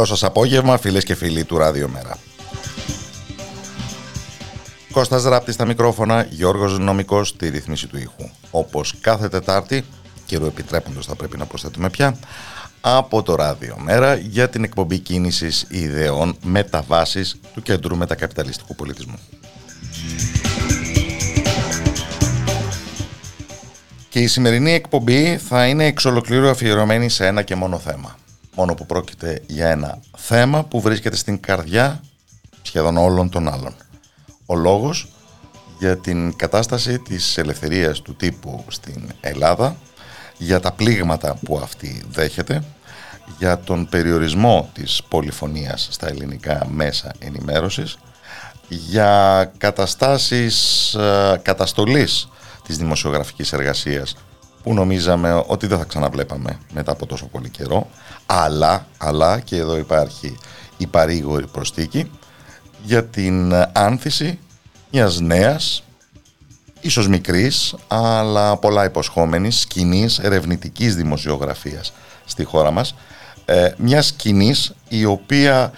Καλό σας απόγευμα φίλες και φίλοι του Ράδιο Μέρα. Κώστας Ράπτης στα μικρόφωνα, Γιώργος Νομικός στη ρύθμιση του ήχου. Όπως κάθε Τετάρτη, καιρό επιτρέποντος θα πρέπει να προσθέτουμε πια, από το Ράδιο Μέρα για την εκπομπή κίνησης ιδεών μεταβάσεις του Κέντρου Μετακαπιταλιστικού Πολιτισμού. Και η σημερινή εκπομπή θα είναι εξ ολοκλήρου αφιερωμένη σε ένα και μόνο θέμα μόνο που πρόκειται για ένα θέμα που βρίσκεται στην καρδιά σχεδόν όλων των άλλων. Ο λόγος για την κατάσταση της ελευθερίας του τύπου στην Ελλάδα, για τα πλήγματα που αυτή δέχεται, για τον περιορισμό της πολυφωνίας στα ελληνικά μέσα ενημέρωσης, για καταστάσεις ε, καταστολής της δημοσιογραφικής εργασίας που νομίζαμε ότι δεν θα ξαναβλέπαμε μετά από τόσο πολύ καιρό, αλλά, αλλά και εδώ υπάρχει η παρήγορη προστίκη για την άνθηση μιας νέας, ίσως μικρής, αλλά πολλά υποσχόμενης σκηνής ερευνητικής δημοσιογραφίας στη χώρα μας, ε, μια σκηνής η οποία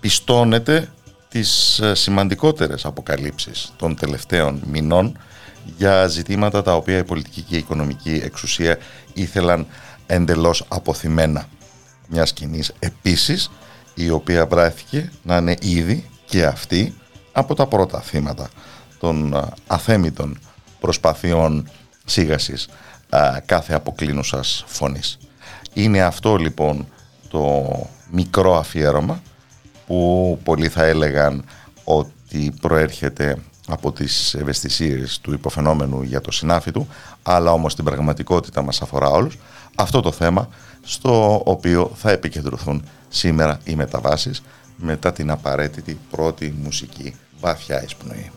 πιστώνεται τις ε, σημαντικότερες αποκαλύψεις των τελευταίων μηνών για ζητήματα τα οποία η πολιτική και η οικονομική εξουσία ήθελαν εντελώς αποθυμένα μια κοινή επίσης η οποία βράθηκε να είναι ήδη και αυτή από τα πρώτα θύματα των αθέμητων προσπαθειών σίγασης κάθε αποκλίνουσας φωνής. Είναι αυτό λοιπόν το μικρό αφιέρωμα που πολλοί θα έλεγαν ότι προέρχεται από τις ευαισθησίες του υποφαινόμενου για το συνάφι του, αλλά όμως την πραγματικότητα μας αφορά όλους, αυτό το θέμα στο οποίο θα επικεντρωθούν σήμερα οι μεταβάσεις μετά την απαραίτητη πρώτη μουσική βαθιά εισπνοή.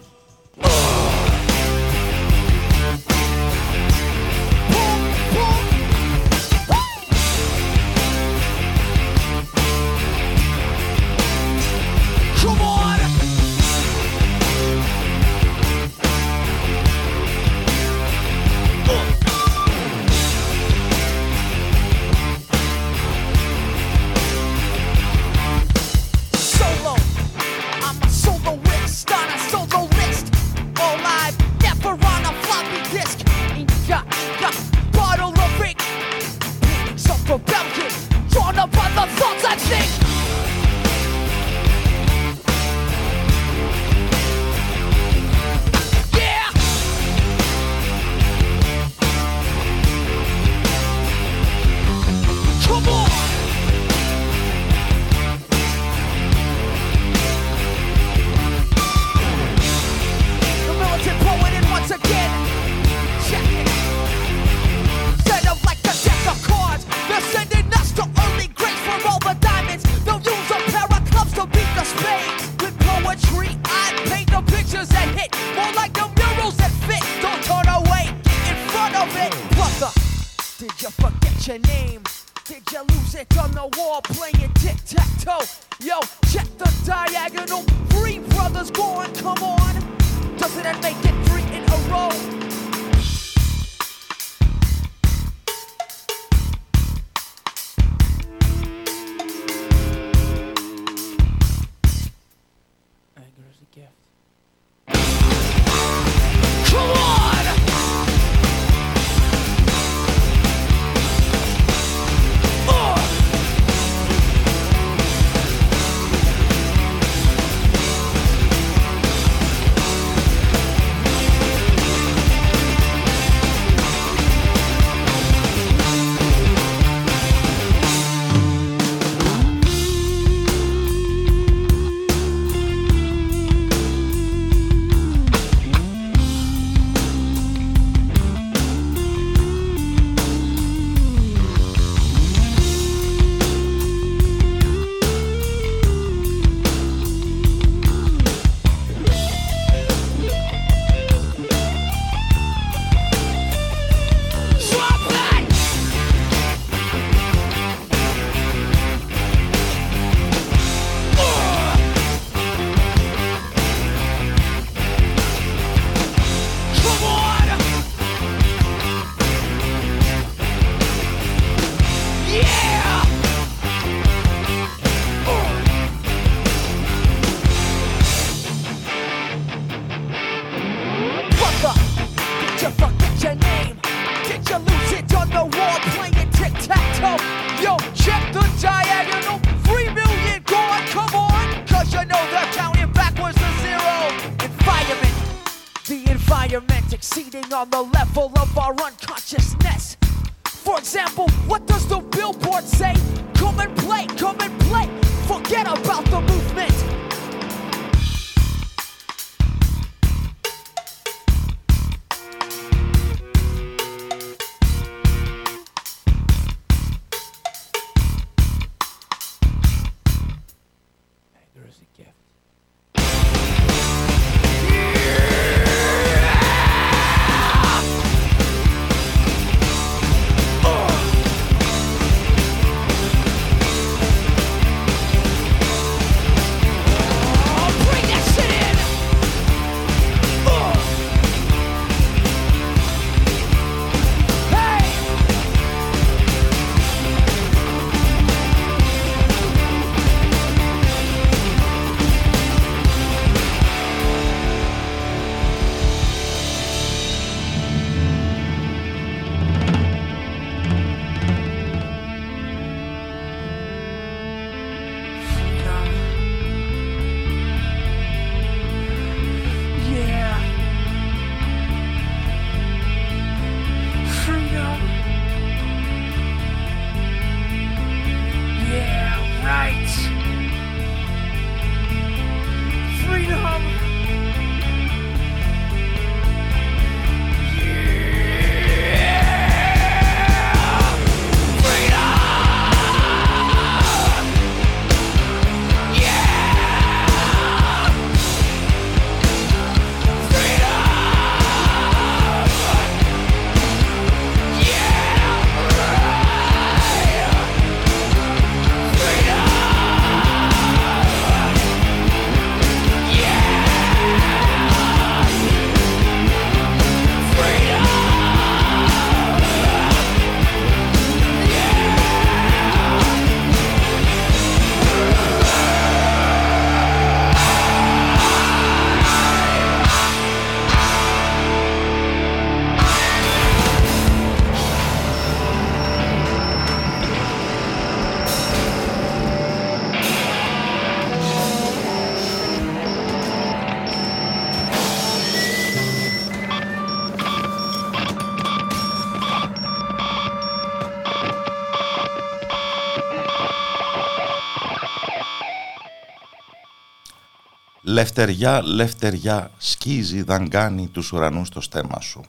Λευτεριά, λευτεριά, σκίζει, δαγκάνει τους ουρανούς το στέμα σου.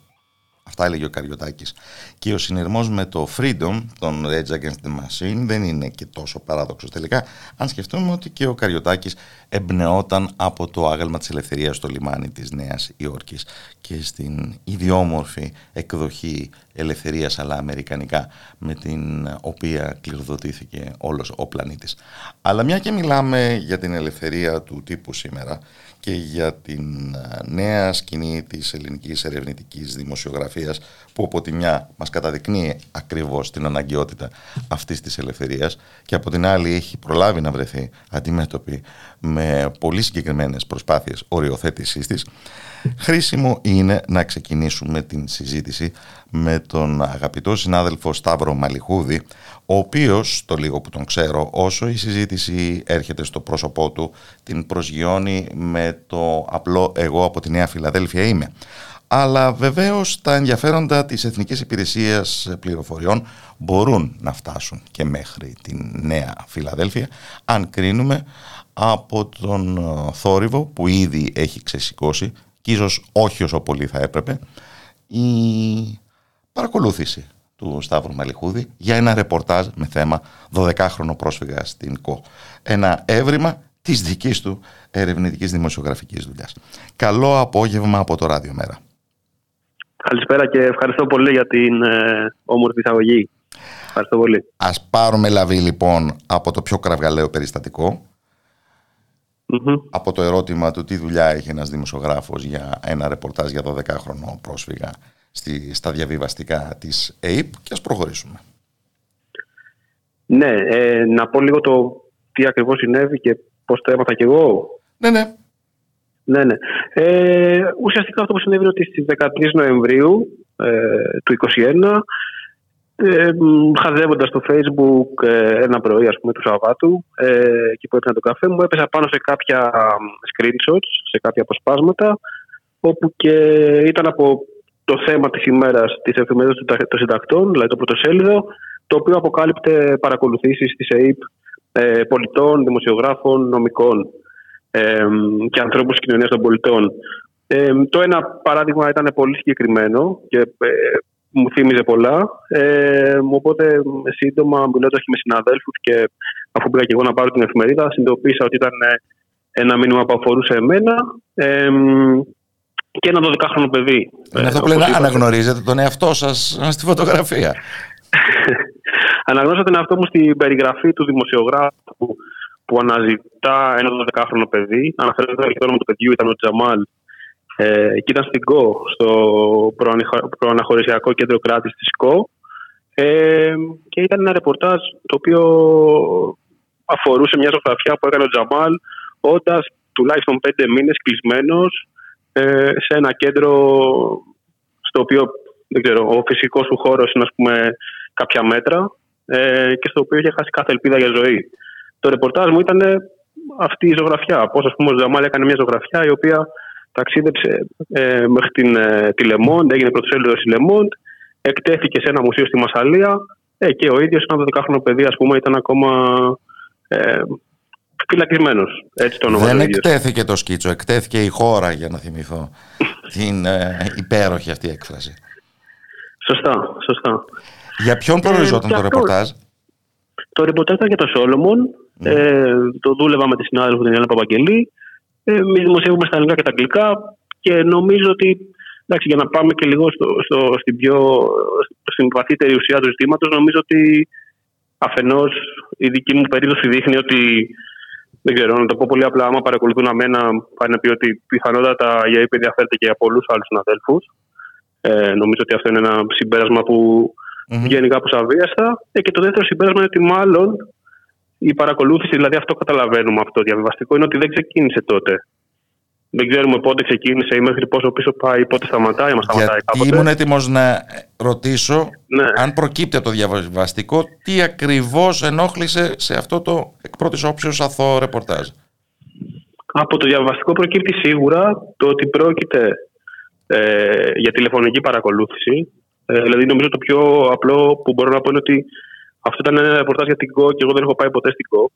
Αυτά έλεγε ο Καριωτάκης. Και ο συνειρμός με το Freedom, τον Rage Against the Machine, δεν είναι και τόσο παράδοξος τελικά, αν σκεφτούμε ότι και ο Καριωτάκης εμπνεόταν από το άγαλμα της ελευθερίας στο λιμάνι της Νέας Υόρκης και στην ιδιόμορφη εκδοχή ελευθερίας αλλά αμερικανικά με την οποία κληροδοτήθηκε όλος ο πλανήτης. Αλλά μια και μιλάμε για την ελευθερία του τύπου σήμερα και για την ε, νέα σκηνή της ελληνικής ερευνητικής δημοσιογραφίας που από τη μια μας καταδεικνύει ακριβώς την αναγκαιότητα αυτής της ελευθερίας και από την άλλη έχει προλάβει να βρεθεί αντιμέτωπη με πολύ συγκεκριμένες προσπάθειες οριοθέτησής της. Χρήσιμο είναι να ξεκινήσουμε την συζήτηση με τον αγαπητό συνάδελφο Σταύρο Μαλιχούδη ο οποίος, το λίγο που τον ξέρω, όσο η συζήτηση έρχεται στο πρόσωπό του, την προσγειώνει με το απλό «εγώ από τη Νέα Φιλαδέλφια είμαι». Αλλά βεβαίως τα ενδιαφέροντα της Εθνικής Υπηρεσίας Πληροφοριών μπορούν να φτάσουν και μέχρι την Νέα Φιλαδέλφια, αν κρίνουμε από τον ε, θόρυβο που ήδη έχει ξεσηκώσει και ίσως όχι όσο πολύ θα έπρεπε, η παρακολούθηση του Σταύρου Μαλιχούδη για ένα ρεπορτάζ με θέμα 12χρονο πρόσφυγα στην ΚΟ. Ένα έβριμα της δικής του ερευνητικής δημοσιογραφικής δουλειάς. Καλό απόγευμα από το Ράδιο Μέρα. Καλησπέρα και ευχαριστώ πολύ για την ε, όμορφη εισαγωγή. Ευχαριστώ πολύ. Ας πάρουμε λαβή λοιπόν από το πιο κραυγαλαίο Από το ερώτημα του τι δουλειά έχει ένας δημοσιογράφος για ένα ρεπορτάζ για 12χρονο πρόσφυγα στη, στα διαβιβαστικά της ΑΕΠ και ας προχωρήσουμε. Ναι, ε, να πω λίγο το τι ακριβώς συνέβη και πώς το έμαθα κι εγώ. Ναι, ναι. Ναι, ναι. Ε, ουσιαστικά αυτό που συνέβη είναι ότι στις 13 Νοεμβρίου ε, του 2021 ε, χαζεύοντας στο facebook ε, ένα πρωί ας πούμε του Σαββάτου ε, εκεί που έπαιρνα τον καφέ μου έπεσα πάνω σε κάποια screenshots, σε κάποια αποσπάσματα όπου και ήταν από το θέμα της ημέρας της εφημερίδας των συντακτών, δηλαδή το πρωτοσέλιδο το οποίο αποκάλυπτε παρακολουθήσεις της ΕΕΠ ε, πολιτών, δημοσιογράφων, νομικών ε, και ανθρώπους της κοινωνίας των πολιτών. Ε, το ένα παράδειγμα ήταν πολύ συγκεκριμένο και ε, μου θύμιζε πολλά. Ε, οπότε σύντομα μιλώντας και με συναδέλφους και αφού πήγα και εγώ να πάρω την εφημερίδα, συνειδητοποίησα ότι ήταν ε, ένα μήνυμα που αφορούσε εμένα ε, και ένα 12χρονο παιδί. Είναι αυτό που λένε αναγνωρίζετε τον εαυτό σας στη φωτογραφία. Αναγνώρισα τον εαυτό μου στην περιγραφή του δημοσιογράφου που αναζητά ένα 12χρονο παιδί. Αναφέρεται το όνομα του παιδιού, ήταν ο Τζαμάλ ε, και ήταν στην ΚΟ, στο προαναχωρησιακό κέντρο κράτης της ΚΟ. Ε, και ήταν ένα ρεπορτάζ το οποίο αφορούσε μια ζωγραφιά που έκανε ο Τζαμάλ όντας τουλάχιστον πέντε μήνες κλεισμένος ε, σε ένα κέντρο στο οποίο δεν ξέρω, ο φυσικός του χώρος είναι ας πούμε κάποια μέτρα ε, και στο οποίο είχε χάσει κάθε ελπίδα για ζωή. Το ρεπορτάζ μου ήταν αυτή η ζωγραφιά. Πώς, ας πούμε, ο Τζαμάλ έκανε μια ζωγραφιά η οποία ταξίδεψε ε, μέχρι την, ε, τη Λεμόντ, έγινε πρωτοσέλιδος στη Λεμόντ, εκτέθηκε σε ένα μουσείο στη Μασαλία ε, και ο ίδιος, ένα 12χρονο παιδί, ας πούμε, ήταν ακόμα ε, φυλακισμένος. Δεν εκτέθηκε το σκίτσο, εκτέθηκε η χώρα, για να θυμηθώ την ε, υπέροχη αυτή έκφραση. Σωστά, σωστά. Για ποιον προοριζόταν το ρεπορτάζ; Το ρεπορτάζ ήταν για τον Σόλομον. Ναι. Ε, το δούλευα με τη συνάδελφο την Ελένα Παπαγγελή. Ε, Εμείς δημοσιεύουμε στα ελληνικά και τα αγγλικά και νομίζω ότι εντάξει, για να πάμε και λίγο στο, στο, στην, πιο, στην βαθύτερη ουσία του ζητήματος, νομίζω ότι αφενός η δική μου περίπτωση δείχνει ότι δεν ξέρω, να το πω πολύ απλά, άμα παρακολουθούν αμένα, πάει να πει ότι πιθανότατα η ΑΕΠ ενδιαφέρεται και για πολλούς άλλους συναδέλφους. Ε, νομίζω ότι αυτό είναι ένα συμπέρασμα που mm-hmm. βγαίνει κάπως αβίαστα. Ε, και το δεύτερο συμπέρασμα είναι ότι μάλλον η παρακολούθηση, δηλαδή αυτό καταλαβαίνουμε αυτό το διαβιβαστικό, είναι ότι δεν ξεκίνησε τότε. Δεν ξέρουμε πότε ξεκίνησε ή μέχρι πόσο πίσω πάει ή πότε σταματάει. Μας σταματάει Γιατί κάποτε. ήμουν έτοιμος να ρωτήσω ναι. αν προκύπτει από το διαβιβαστικό τι ακριβώς ενόχλησε σε αυτό το εκ πρώτης όψεως αθώο ρεπορτάζ. Από το διαβαστικό προκύπτει σίγουρα το ότι πρόκειται ε, για τηλεφωνική παρακολούθηση. Ε, δηλαδή, νομίζω το πιο απλό που μπορώ να πω είναι ότι αυτό ήταν ένα ρεπορτάζ για την ΚΟ και εγώ δεν έχω πάει ποτέ στην ΚΟ.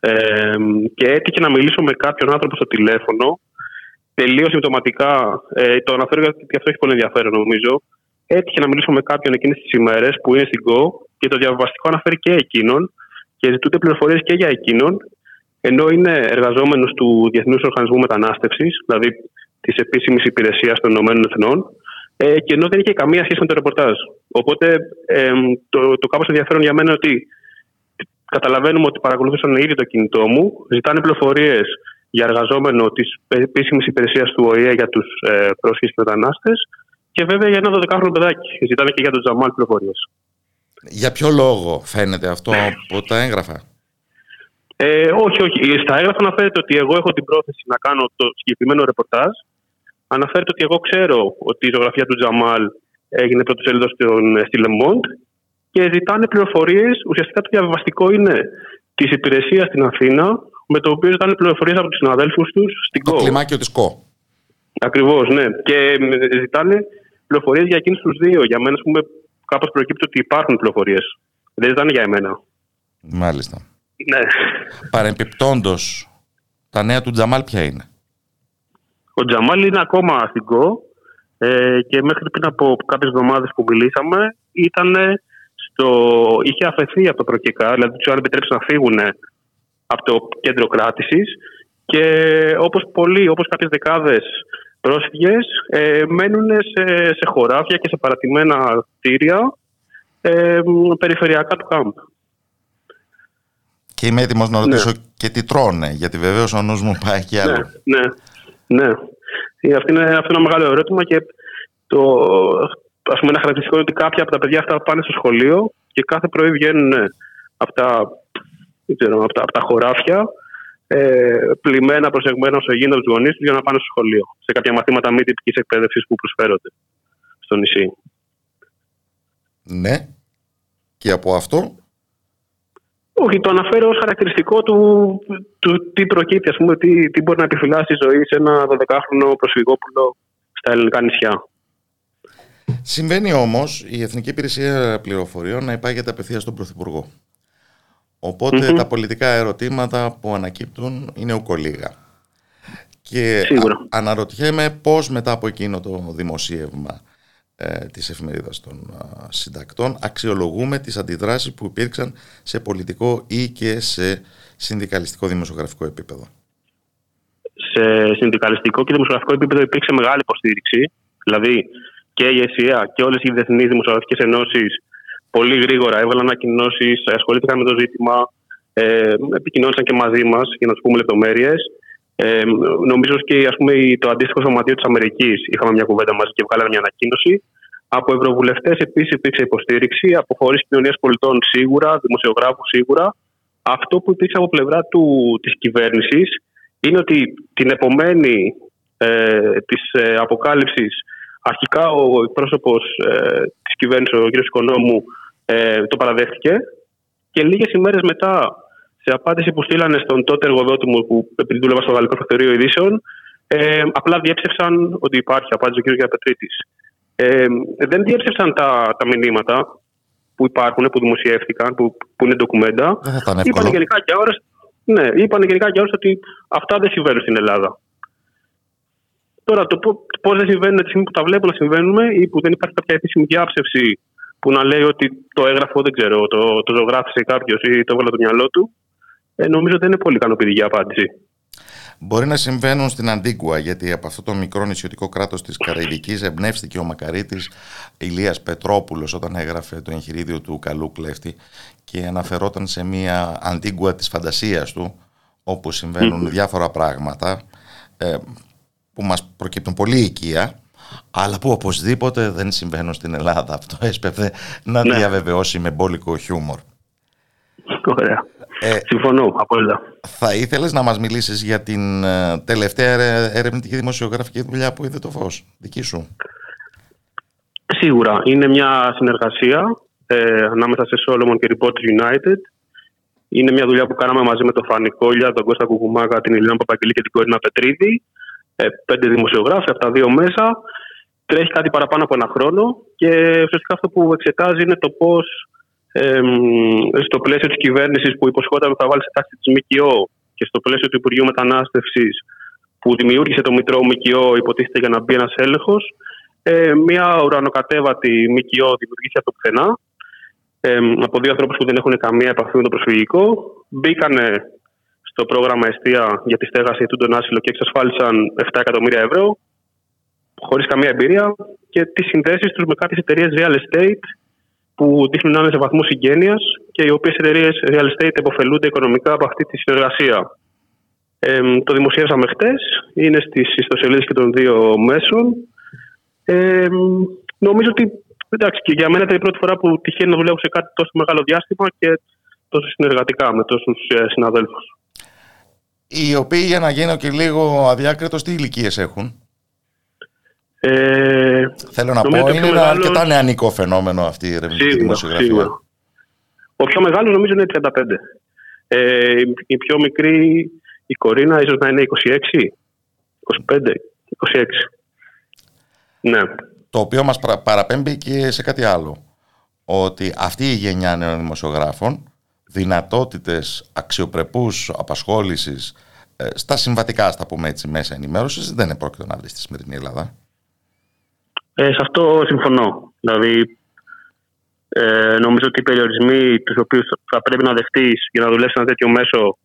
Ε, και έτυχε να μιλήσω με κάποιον άνθρωπο στο τηλέφωνο, τελείως συμπτωματικά. Ε, το αναφέρω γιατί αυτό έχει πολύ ενδιαφέρον νομίζω. Έτυχε να μιλήσω με κάποιον εκείνες τις ημέρες που είναι στην ΚΟ και το διαβαστικό αναφέρει και εκείνον και ζητούνται πληροφορίες και για εκείνον, ενώ είναι εργαζόμενος του Διεθνούς Οργανισμού Μετανάστευσης, δηλαδή της επίσημης υπηρεσίας των ΗΠΑ, ε, και ενώ δεν είχε καμία σχέση με το ρεπορτάζ. Οπότε ε, το, το κάπως ενδιαφέρον για μένα είναι ότι καταλαβαίνουμε ότι παρακολουθούσαν ήδη το κινητό μου, ζητάνε πληροφορίες για εργαζόμενο της επίσημης υπηρεσίας του ΟΗΕ για τους ε, πρόσφυγε και μετανάστες και βέβαια για ένα 12χρονο παιδάκι. Ζητάνε και για τον Τζαμάλ πληροφορίες. Για ποιο λόγο φαίνεται αυτό από τα έγγραφα. Ε, όχι, όχι. Στα έγγραφα αναφέρεται ότι εγώ έχω την πρόθεση να κάνω το συγκεκριμένο ρεπορτάζ αναφέρεται ότι εγώ ξέρω ότι η ζωγραφία του Τζαμάλ έγινε πρωτοσέλιδο στη Λεμόντ και ζητάνε πληροφορίες. Ουσιαστικά το διαβαστικό είναι της υπηρεσίας στην Αθήνα, με το οποίο ζητάνε πληροφορίες από τους συναδέλφους τους στην ΚΟ. Το κλιμάκιο της ΚΟ. Ακριβώς, ναι. Και ζητάνε πληροφορίες για εκείνους τους δύο. Για μένα, ας πούμε, κάπως προκύπτει ότι υπάρχουν πληροφορίες. Δεν ζητάνε για εμένα. Μάλιστα. Ναι. Παρεμπιπτόντω, τα νέα του Τζαμάλ ποια είναι; Ο Τζαμάλ είναι ακόμα στην ΚΟ ε, και μέχρι πριν από κάποιες εβδομάδες που μιλήσαμε ήταν στο, είχε αφαιθεί από το προκικά, δηλαδή του αν επιτρέψει να φύγουν από το κέντρο κράτησης. Και όπως πολλοί, όπως κάποιες δεκάδες πρόσφυγες, ε, μένουν σε, σε χωράφια και σε παρατημένα κτίρια ε, περιφερειακά του κάμπ. Και είμαι έτοιμος να ρωτήσω ναι. και τι τρώνε, γιατί βεβαίως ο νους μου πάει και άλλο. Ναι, ναι. Ναι. Ε, αυτό είναι, αυτό είναι ένα μεγάλο ερώτημα και το, ας πούμε, ένα χαρακτηριστικό είναι ότι κάποια από τα παιδιά αυτά πάνε στο σχολείο και κάθε πρωί βγαίνουν από τα, ξέρω, από τα, από τα χωράφια ε, πλημμένα, προσεγμένα όσο γίνεται από τους γονείς τους για να πάνε στο σχολείο. Σε κάποια μαθήματα μη τυπικής εκπαίδευσης που προσφέρονται στο νησί. Ναι. και από αυτό; Όχι, το αναφέρω ως χαρακτηριστικό του, του τι προκύπτει, ας πούμε, τι, τι μπορεί να επιφυλάσει η ζωή σε ένα 12χρονο προσφυγόπουλο στα ελληνικά νησιά. Συμβαίνει όμως η Εθνική Υπηρεσία Πληροφοριών να υπάγεται απευθείας στον Πρωθυπουργό. Τα πολιτικά ερωτήματα που ανακύπτουν είναι ουκολίγα. Και Σίγουρα. αναρωτιέμαι πώς μετά από εκείνο το δημοσίευμα ε, της εφημερίδας των συντακτών αξιολογούμε τις αντιδράσεις που υπήρξαν σε πολιτικό ή και σε συνδικαλιστικό δημοσιογραφικό επίπεδο. Σε συνδικαλιστικό και δημοσιογραφικό επίπεδο υπήρξε μεγάλη υποστήριξη. Δηλαδή και η ΕΣΥΑ και όλες οι διεθνείς δημοσιογραφικές ενώσεις πολύ γρήγορα έβαλαν ανακοινώσει, ασχολήθηκαν με το ζήτημα, ε, επικοινώνησαν και μαζί μας για να τους πούμε λεπτομέρειες. Ε, νομίζω και ας πούμε, το αντίστοιχο σωματείο της Αμερικής είχαμε μια κουβέντα μαζί και βγάλαμε μια ανακοίνωση. Από ευρωβουλευτές επίσης υπήρξε υποστήριξη, από φορείς κοινωνίας πολιτών σίγουρα, δημοσιογράφους σίγουρα. Αυτό που υπήρξε από πλευρά της κυβέρνησης είναι ότι την επομένη ε, της ε, αποκάλυψης, αρχικά ο εκπρόσωπος ε, της κυβέρνησης, ο κ. Οικονόμου, ε, το παραδέχτηκε και λίγες ημέρες μετά σε απάντηση που στείλανε στον τότε εργοδότη μου, που επειδή δούλευα στο Γαλλικό Φακτορείο Ειδήσεων, ε, απλά διέψευσαν ότι υπάρχει, απάντησε ο κ. Γιαπετρίτη. Ε, δεν διέψευσαν τα, τα μηνύματα που υπάρχουν, που δημοσιεύτηκαν, που, που είναι ντοκουμέντα. Είπαν γενικά και ώρες, ναι, είπαν γενικά και ότι αυτά δεν συμβαίνουν στην Ελλάδα. Τώρα, το πώς δεν συμβαίνουν τη στιγμή που τα βλέπουν να συμβαίνουν ή που δεν υπάρχει κάποια επίσημη διάψευση που να λέει ότι το έγραφο, δεν ξέρω, το, το ζωγράφησε κάποιος ή το έβαλε το μυαλό του, ε, νομίζω δεν είναι πολύ ικανοποιητική απάντηση. Μπορεί να συμβαίνουν στην Αντίγκουα, γιατί από αυτό το μικρό νησιωτικό κράτος της Καραϊβικής εμπνεύστηκε ο μακαρίτης Ηλίας Πετρόπουλος όταν έγραφε το εγχειρίδιο του Καλού Κλέφτη και αναφερόταν σε μια Αντίγκουα της φαντασίας του, όπου συμβαίνουν διάφορα πράγματα ε, που μας προκύπτουν πολύ οικία αλλά που οπωσδήποτε δεν συμβαίνουν στην Ελλάδα. Αυτό έσπευε να ναι. διαβεβαιώσει με μπόλικο χιούμορ. Ωραία. Ε, Συμφωνώ, απόλυτα. Θα ήθελες να μας μιλήσεις για την ε, τελευταία ερευνητική δημοσιογραφική δουλειά που είδε το φως, δική σου; Σίγουρα. Είναι μια συνεργασία ε, ανάμεσα σε Solomon και Reporters United. Είναι μια δουλειά που κάναμε μαζί με τον Φάνη Κόλια, τον Κώστα Κουκουμάκα, την Ηλίνα Παπαγγελή και την Κορίνα Πετρίδη. Ε, πέντε δημοσιογράφοι από τα δύο μέσα. Τρέχει κάτι παραπάνω από ένα χρόνο και ουσιαστικά αυτό που εξετάζει είναι το πώς ε, στο πλαίσιο της κυβέρνησης που υποσχόταν ότι θα βάλει σε τάξη της ΜΚΟ και στο πλαίσιο του Υπουργείου Μετανάστευσης που δημιούργησε το Μητρό ΜΚΟ, υποτίθεται για να μπει ένας έλεγχος, ε, μια ουρανοκατέβατη ΜΚΟ δημιουργήθηκε από το πουθενά. Ε, από δύο ανθρώπους που δεν έχουν καμία επαφή με το προσφυγικό. Μπήκανε στο πρόγραμμα Εστία για τη στέγαση του τον άσυλο και εξασφάλισαν 7 εκατομμύρια ευρώ χωρίς καμία εμπειρία και τις συνδέσεις τους με κάποιες εταιρείες real estate που δείχνουν να είναι σε βαθμό συγγένειας και οι οποίες εταιρείες real estate επωφελούνται οικονομικά από αυτή τη συνεργασία. Ε, το δημοσίευσαμε χτες, είναι στις ιστοσελίδες και των δύο μέσων. Ε, νομίζω ότι εντάξει, και για μένα ήταν η πρώτη φορά που τυχαίνει να δουλεύω σε κάτι τόσο μεγάλο διάστημα και τόσο συνεργατικά με τόσους ε, συναδέλφους οι οποίοι για να γίνω και λίγο αδιάκριτος τι ηλικίες έχουν; Ε, Θέλω να πω, είναι ένα αρκετά νεανικό φαινόμενο αυτή η ερευνητική δημοσιογραφία. Σίγουρα. Ο πιο μεγάλος νομίζω είναι 35. Ε, η πιο μικρή, η Κορίνα, ίσως να είναι 26, 25, 26. Ναι. Το οποίο μας παραπέμπει και σε κάτι άλλο. Ότι αυτή η γενιά νέων δημοσιογράφων δυνατότητες αξιοπρεπούς απασχόλησης ε, στα συμβατικά, στα πούμε έτσι, μέσα ενημέρωσης δεν επρόκειτο να βρεις στη σημερινή Ελλάδα. Ε, σε αυτό συμφωνώ. Δηλαδή, ε, νομίζω ότι οι περιορισμοί τους οποίους θα πρέπει να δεχτείς για να δουλέψεις ένα τέτοιο μέσο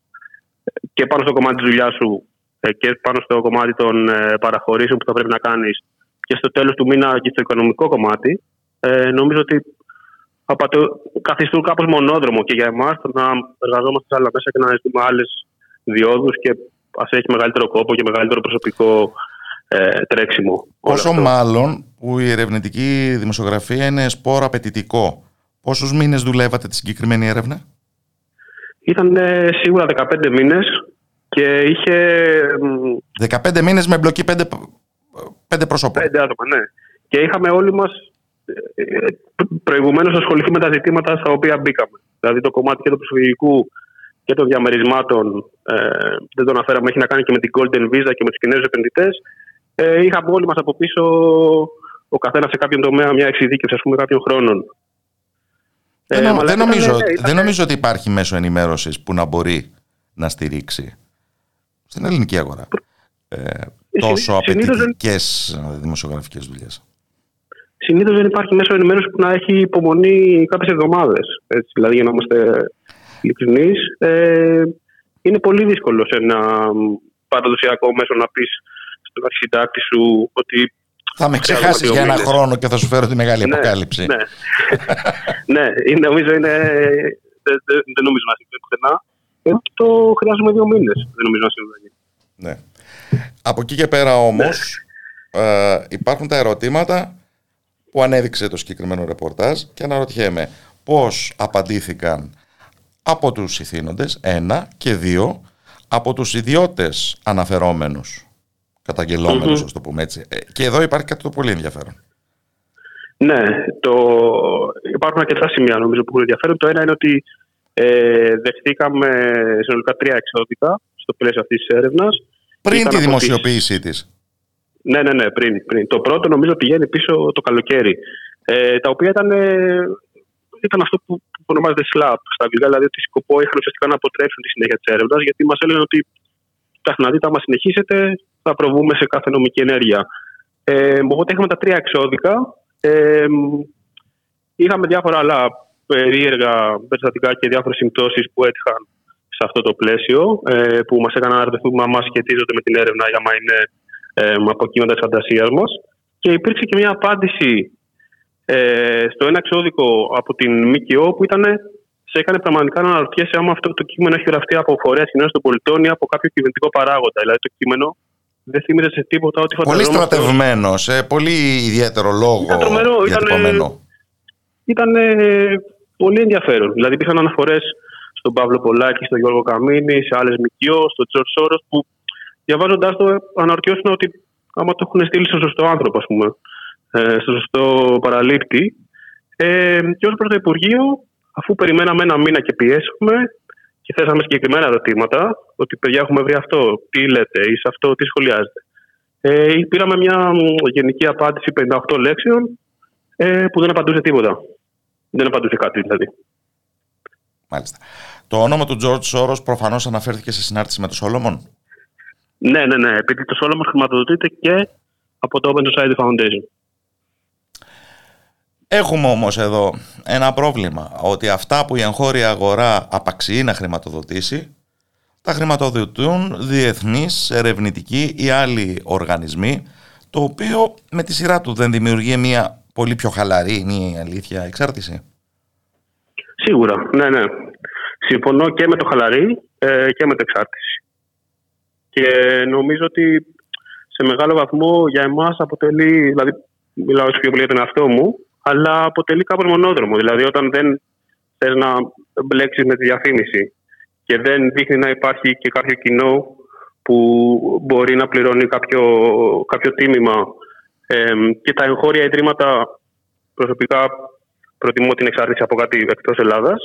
ε, και πάνω στο κομμάτι της δουλειάς σου ε, και πάνω στο κομμάτι των παραχωρήσεων που θα πρέπει να κάνεις και στο τέλος του μήνα και στο οικονομικό κομμάτι, νομίζω ότι καθιστούν κάπως μονόδρομο και για εμάς το να εργαζόμαστε σε άλλα μέσα και να αναζητούμε άλλες διόδους και ας έχει μεγαλύτερο κόπο και μεγαλύτερο προσωπικό ε, τρέξιμο. Όσο μάλλον που η ερευνητική δημοσιογραφία είναι σπόρο απαιτητικό. Πόσους μήνες δουλεύατε τη συγκεκριμένη έρευνα; Ήταν ε, σίγουρα 15 μήνες και είχε... 15 μήνες με εμπλοκή 5, 5 προσώπων. 5 άτομα, ναι. Και είχαμε όλοι μας προηγουμένως ασχοληθεί με τα ζητήματα στα οποία μπήκαμε. Δηλαδή το κομμάτι και του προσφυγικού και των διαμερισμάτων, ε, δεν το αναφέραμε, έχει να κάνει και με την Golden Visa και με τους Κινέζους επενδυτές. Ε, είχαμε όλοι μας από πίσω ο καθένας σε κάποιον τομέα μια εξειδίκευση ας πούμε, κάποιων χρόνων. Δεν, ε, δεν, νομίζω, ναι, δεν νομίζω ότι υπάρχει μέσο ενημέρωσης που να μπορεί να στηρίξει στην ελληνική αγορά ε, τόσο απαιτητικές δημοσιογραφικές δουλειές. Συνήθως δεν υπάρχει μέσο ενημέρωση που να έχει υπομονή κάποιες εβδομάδες. Δηλαδή, για να είμαστε ειλικρινεί, ε, είναι πολύ δύσκολο σε ένα παραδοσιακό μέσο να πεις στον αρχιτάκτη σου ότι. Θα με ξεχάσεις για ένα χρόνο και θα σου φέρω τη μεγάλη ναι, αποκάλυψη. Ναι, ναι είναι, νομίζω είναι. Δεν, δεν νομίζω να συμβαίνει πουθενά. Ε, το χρειάζομαι δύο μήνες. Δεν νομίζω να συμβαίνει. Ναι. Από εκεί και πέρα όμως ε, υπάρχουν τα ερωτήματα που ανέδειξε το συγκεκριμένο ρεπορτάζ και αναρωτιέμαι πώς απαντήθηκαν από τους ηθήνοντες, ένα και δύο, από τους ιδιώτες αναφερόμενους, καταγγελόμενους, mm-hmm. το πούμε έτσι. Ε, και εδώ υπάρχει κάτι το πολύ ενδιαφέρον. Ναι, το... υπάρχουν αρκετά σημεία νομίζω που έχουν ενδιαφέρον. Το ένα είναι ότι ε, δεχτήκαμε συνολικά τρία εξώδικα στο πλαίσιο αυτής της έρευνας. Πριν τη δημοσιοποίησή της. Ναι, ναι, ναι, πριν, πριν. Το πρώτο νομίζω πηγαίνει πίσω το καλοκαίρι. Ε, τα οποία ήταν, ε, ήταν αυτό που, που ονομάζεται SLAP στα αγγλικά, δηλαδή ότι σκοπό είχαν ουσιαστικά να αποτρέψουν τη συνέχεια της έρευνας, γιατί μας έλεγαν ότι τα δείτε, άμα συνεχίσετε, θα προβούμε σε κάθε νομική ενέργεια. Ε, οπότε είχαμε τα τρία εξώδικα. Ε, είχαμε διάφορα άλλα περίεργα περιστατικά και διάφορες συμπτώσεις που έτυχαν σε αυτό το πλαίσιο, ε, που μας έκαναν να ρωτηθούμε αν σχετίζονται με την έρευνα ή άμα είναι ε, από κύματα της φαντασίας μας. Και υπήρξε και μια απάντηση ε, στο ένα εξώδικο από την ΜΚΟ που ήταν σε έκανε πραγματικά να αναρωτιέσαι άμα αυτό το κείμενο έχει γραφτεί από φορέα κοινωνία των πολιτών ή από κάποιο κυβερνητικό παράγοντα. Δηλαδή το κείμενο δεν θύμιζε σε τίποτα ότι Πολύ στρατευμένος, σε πολύ ιδιαίτερο λόγο. Ήταν τρομερό. Ήταν, ήταν πολύ ενδιαφέρον. Δηλαδή υπήρχαν αναφορές στον Παύλο Πολάκη, στον Γιώργο Καμίνη, σε άλλες ΜΚΟ, στον Τζορ Σόρος που διαβάζοντάς το, αναρωτιώσουν ότι άμα το έχουν στείλει στο σωστό άνθρωπο, ας πούμε, ε, στο σωστό παραλήπτη. Ε, και ως προ το Υπουργείο, αφού περιμέναμε ένα μήνα και πιέσουμε και θέσαμε συγκεκριμένα ερωτήματα, ότι παιδιά έχουμε βρει αυτό, τι λέτε, ή σε αυτό, τι σχολιάζετε. Ε, πήραμε μια γενική απάντηση 58 λέξεων ε, που δεν απαντούσε τίποτα. Δεν απαντούσε κάτι δηλαδή. Μάλιστα. Το όνομα του George Soros προφανώς αναφέρθηκε σε συνάρτηση με τον Σόλομον; Ναι, ναι, ναι. Επειδή το Solomon χρηματοδοτείται και από το Open Society Foundation. Έχουμε όμως εδώ ένα πρόβλημα, ότι αυτά που η εγχώρια αγορά απαξιεί να χρηματοδοτήσει, τα χρηματοδοτούν διεθνείς, ερευνητικοί ή άλλοι οργανισμοί, το οποίο με τη σειρά του δεν δημιουργεί μια πολύ πιο χαλαρή, είναι η αλήθεια, εξάρτηση. Σίγουρα, ναι, ναι. Συμφωνώ και με το χαλαρή ε, και με το εξάρτηση. Και νομίζω ότι σε μεγάλο βαθμό για εμάς αποτελεί, δηλαδή μιλάω πιο πολύ για τον εαυτό μου, αλλά αποτελεί κάπως μονόδρομο. Δηλαδή όταν δεν θες να μπλέξεις με τη διαφήμιση και δεν δείχνει να υπάρχει και κάποιο κοινό που μπορεί να πληρώνει κάποιο, κάποιο τίμημα και τα εγχώρια ιδρύματα προσωπικά προτιμώ την εξάρτηση από κάτι εκτός Ελλάδας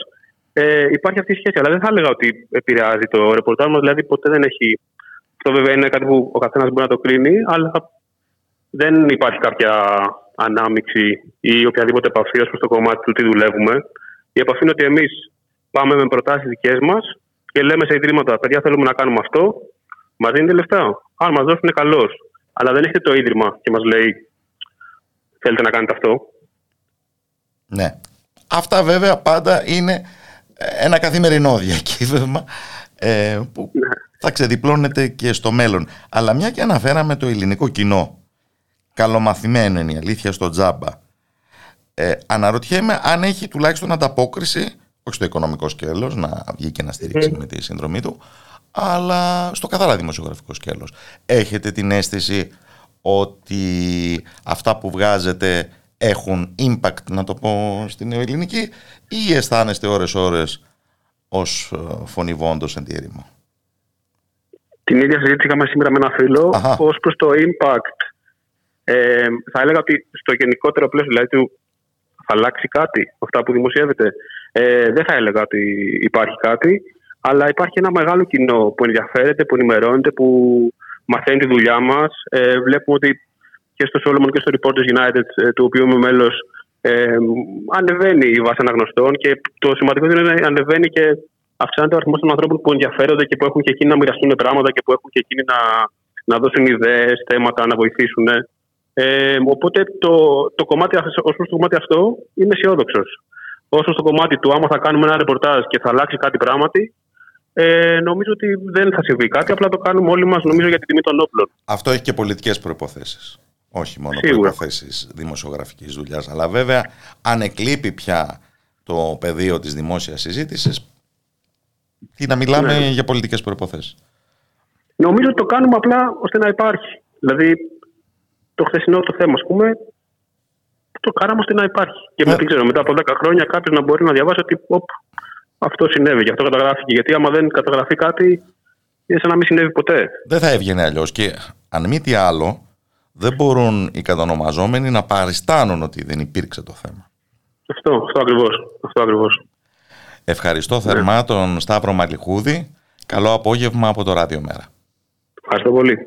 ε, υπάρχει αυτή η σχέση. Αλλά δεν θα έλεγα ότι επηρεάζει το ρεπορτάζ μας. Δηλαδή, ποτέ δεν έχει αυτό βέβαια είναι κάτι που ο καθένας μπορεί να το κρίνει, αλλά δεν υπάρχει κάποια ανάμειξη ή οποιαδήποτε επαφή ως προς το κομμάτι του τι δουλεύουμε. Η επαφή είναι ότι εμείς πάμε με προτάσεις δικές μας και λέμε σε ιδρύματα: Παιδιά, θέλουμε να κάνουμε αυτό. Μας δίνετε λεφτά. Αν μας δώσουν, καλώ. Αλλά δεν έχετε το ίδρυμα και μας λέει: Θέλετε να κάνετε αυτό. Ναι. Αυτά βέβαια πάντα είναι ένα καθημερινό διακύβευμα ε, που ναι θα ξεδιπλώνεται και στο μέλλον. Αλλά μια και αναφέραμε το ελληνικό κοινό, καλομαθημένο είναι η αλήθεια στο τζάμπα, ε, αναρωτιέμαι αν έχει τουλάχιστον ανταπόκριση, όχι στο οικονομικό σκέλος, να βγει και να στηρίξει mm. με τη συνδρομή του, αλλά στο καθαρά δημοσιογραφικό σκέλος. Έχετε την αίσθηση ότι αυτά που βγάζετε έχουν impact, να το πω στην ελληνική, ή αισθάνεστε ώρες-ώρες ως ε, φωνηβόντος εν τη ερήμο. Την ίδια συζήτηση είχαμε σήμερα με ένα φίλο. Ω προς το impact, ε, θα έλεγα ότι στο γενικότερο πλαίσιο δηλαδή, του, θα αλλάξει κάτι αυτά που δημοσιεύεται. Ε, δεν θα έλεγα ότι υπάρχει κάτι, αλλά υπάρχει ένα μεγάλο κοινό που ενδιαφέρεται, που ενημερώνεται, που μαθαίνει τη δουλειά μας. Ε, βλέπουμε ότι και στο Solomon και στο Reporters United, ε, του οποίου είμαι μέλος, ε, ανεβαίνει η βάση αναγνωστών και το σημαντικό είναι να ανεβαίνει και αυξάνεται ο αριθμός των ανθρώπων που ενδιαφέρονται και που έχουν και εκείνοι να μοιραστούν πράγματα και που έχουν και εκείνοι να, να δώσουν ιδέες, θέματα, να βοηθήσουν. Ε, οπότε το, το κομμάτι, ως προς το κομμάτι αυτό είμαι αισιόδοξος. Όσο στο κομμάτι του, άμα θα κάνουμε ένα ρεπορτάζ και θα αλλάξει κάτι πράγματι, ε, νομίζω ότι δεν θα συμβεί κάτι. Απλά το κάνουμε όλοι μας, νομίζω, για την τιμή των όπλων. Αυτό έχει και πολιτικές προποθέσει. Όχι μόνο προποθέσει δημοσιογραφικής δουλειάς. Αλλά βέβαια, αν εκλείπει πια το πεδίο της δημόσιας συζήτησης, τι να μιλάμε ναι. για πολιτικές προποθέσει. Νομίζω ότι το κάνουμε απλά ώστε να υπάρχει. Δηλαδή, το χθεσινό το θέμα, ας πούμε, το κάναμε ώστε να υπάρχει. Και ναι. ξέρω, μετά από 10 χρόνια κάποιος να μπορεί να διαβάσει ότι οπ, αυτό συνέβη και αυτό καταγράφηκε. Γιατί άμα δεν καταγραφεί κάτι, είναι σαν να μην συνέβη ποτέ. Δεν θα έβγαινε αλλιώς. Και αν μη τι άλλο, δεν μπορούν οι κατανομαζόμενοι να παριστάνουν ότι δεν υπήρξε το θέμα. Αυτό, αυτό ακριβώς. Αυτό ακριβώς. Ευχαριστώ θερμά ναι. τον Σταύρο Μαλιχούδη. Καλό απόγευμα από το Ράδιο Μέρα. Ευχαριστώ πολύ.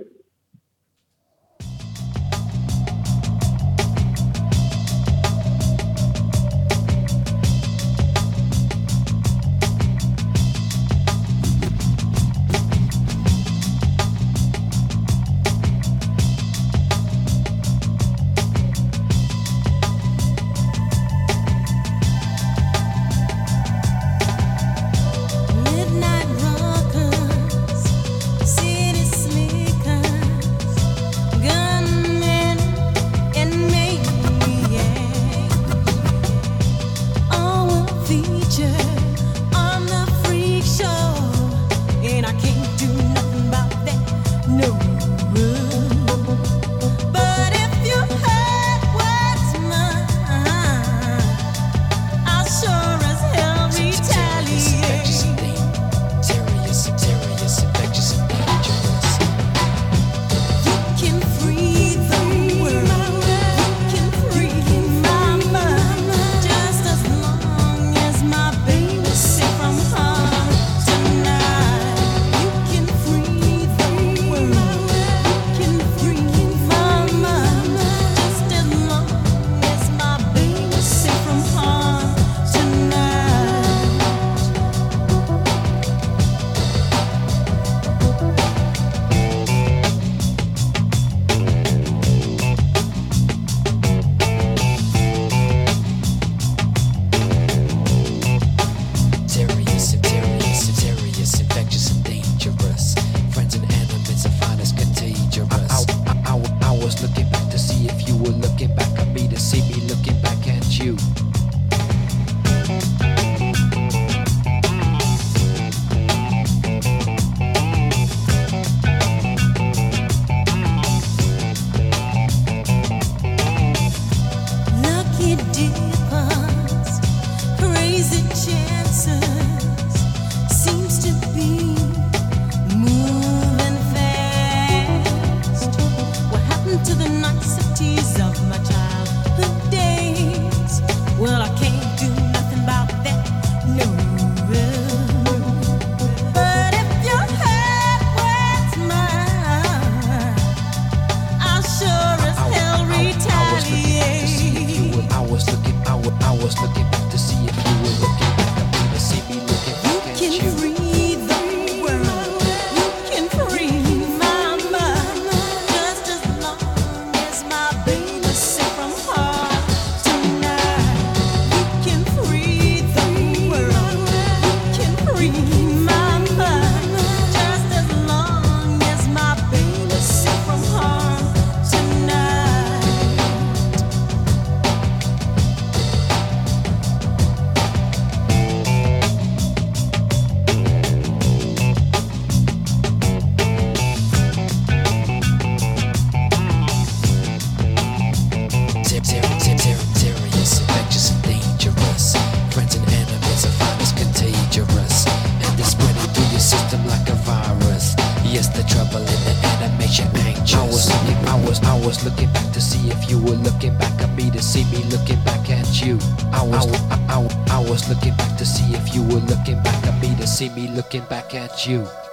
Looking back at you.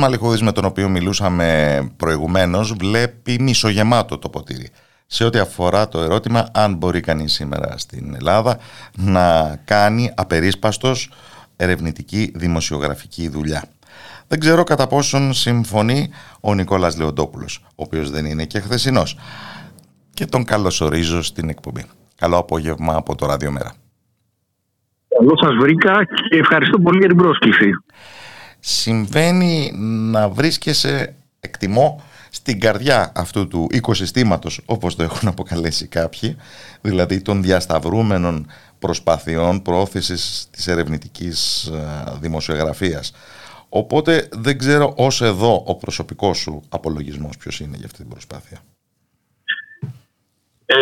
Μαλιχούδης με τον οποίο μιλούσαμε προηγουμένως βλέπει μισογεμάτο το ποτήρι σε ό,τι αφορά το ερώτημα αν μπορεί κανείς σήμερα στην Ελλάδα να κάνει απερίσπαστος ερευνητική δημοσιογραφική δουλειά. Δεν ξέρω κατά πόσον συμφωνεί ο Νικόλας Λεοντόπουλος, ο οποίος δεν είναι και χθεσινός. Και τον καλωσορίζω στην εκπομπή. Καλό απόγευμα από το Ραδιομέρα. Καλώς σας βρήκα και ευχαριστώ πολύ για την πρόσκληση συμβαίνει να βρίσκεσαι, εκτιμώ, στην καρδιά αυτού του οικοσυστήματος, όπως το έχουν αποκαλέσει κάποιοι, δηλαδή των διασταυρούμενων προσπαθειών προώθησης της ερευνητικής ε, δημοσιογραφίας. Οπότε δεν ξέρω ως εδώ ο προσωπικός σου απολογισμός ποιος είναι για αυτή την προσπάθεια.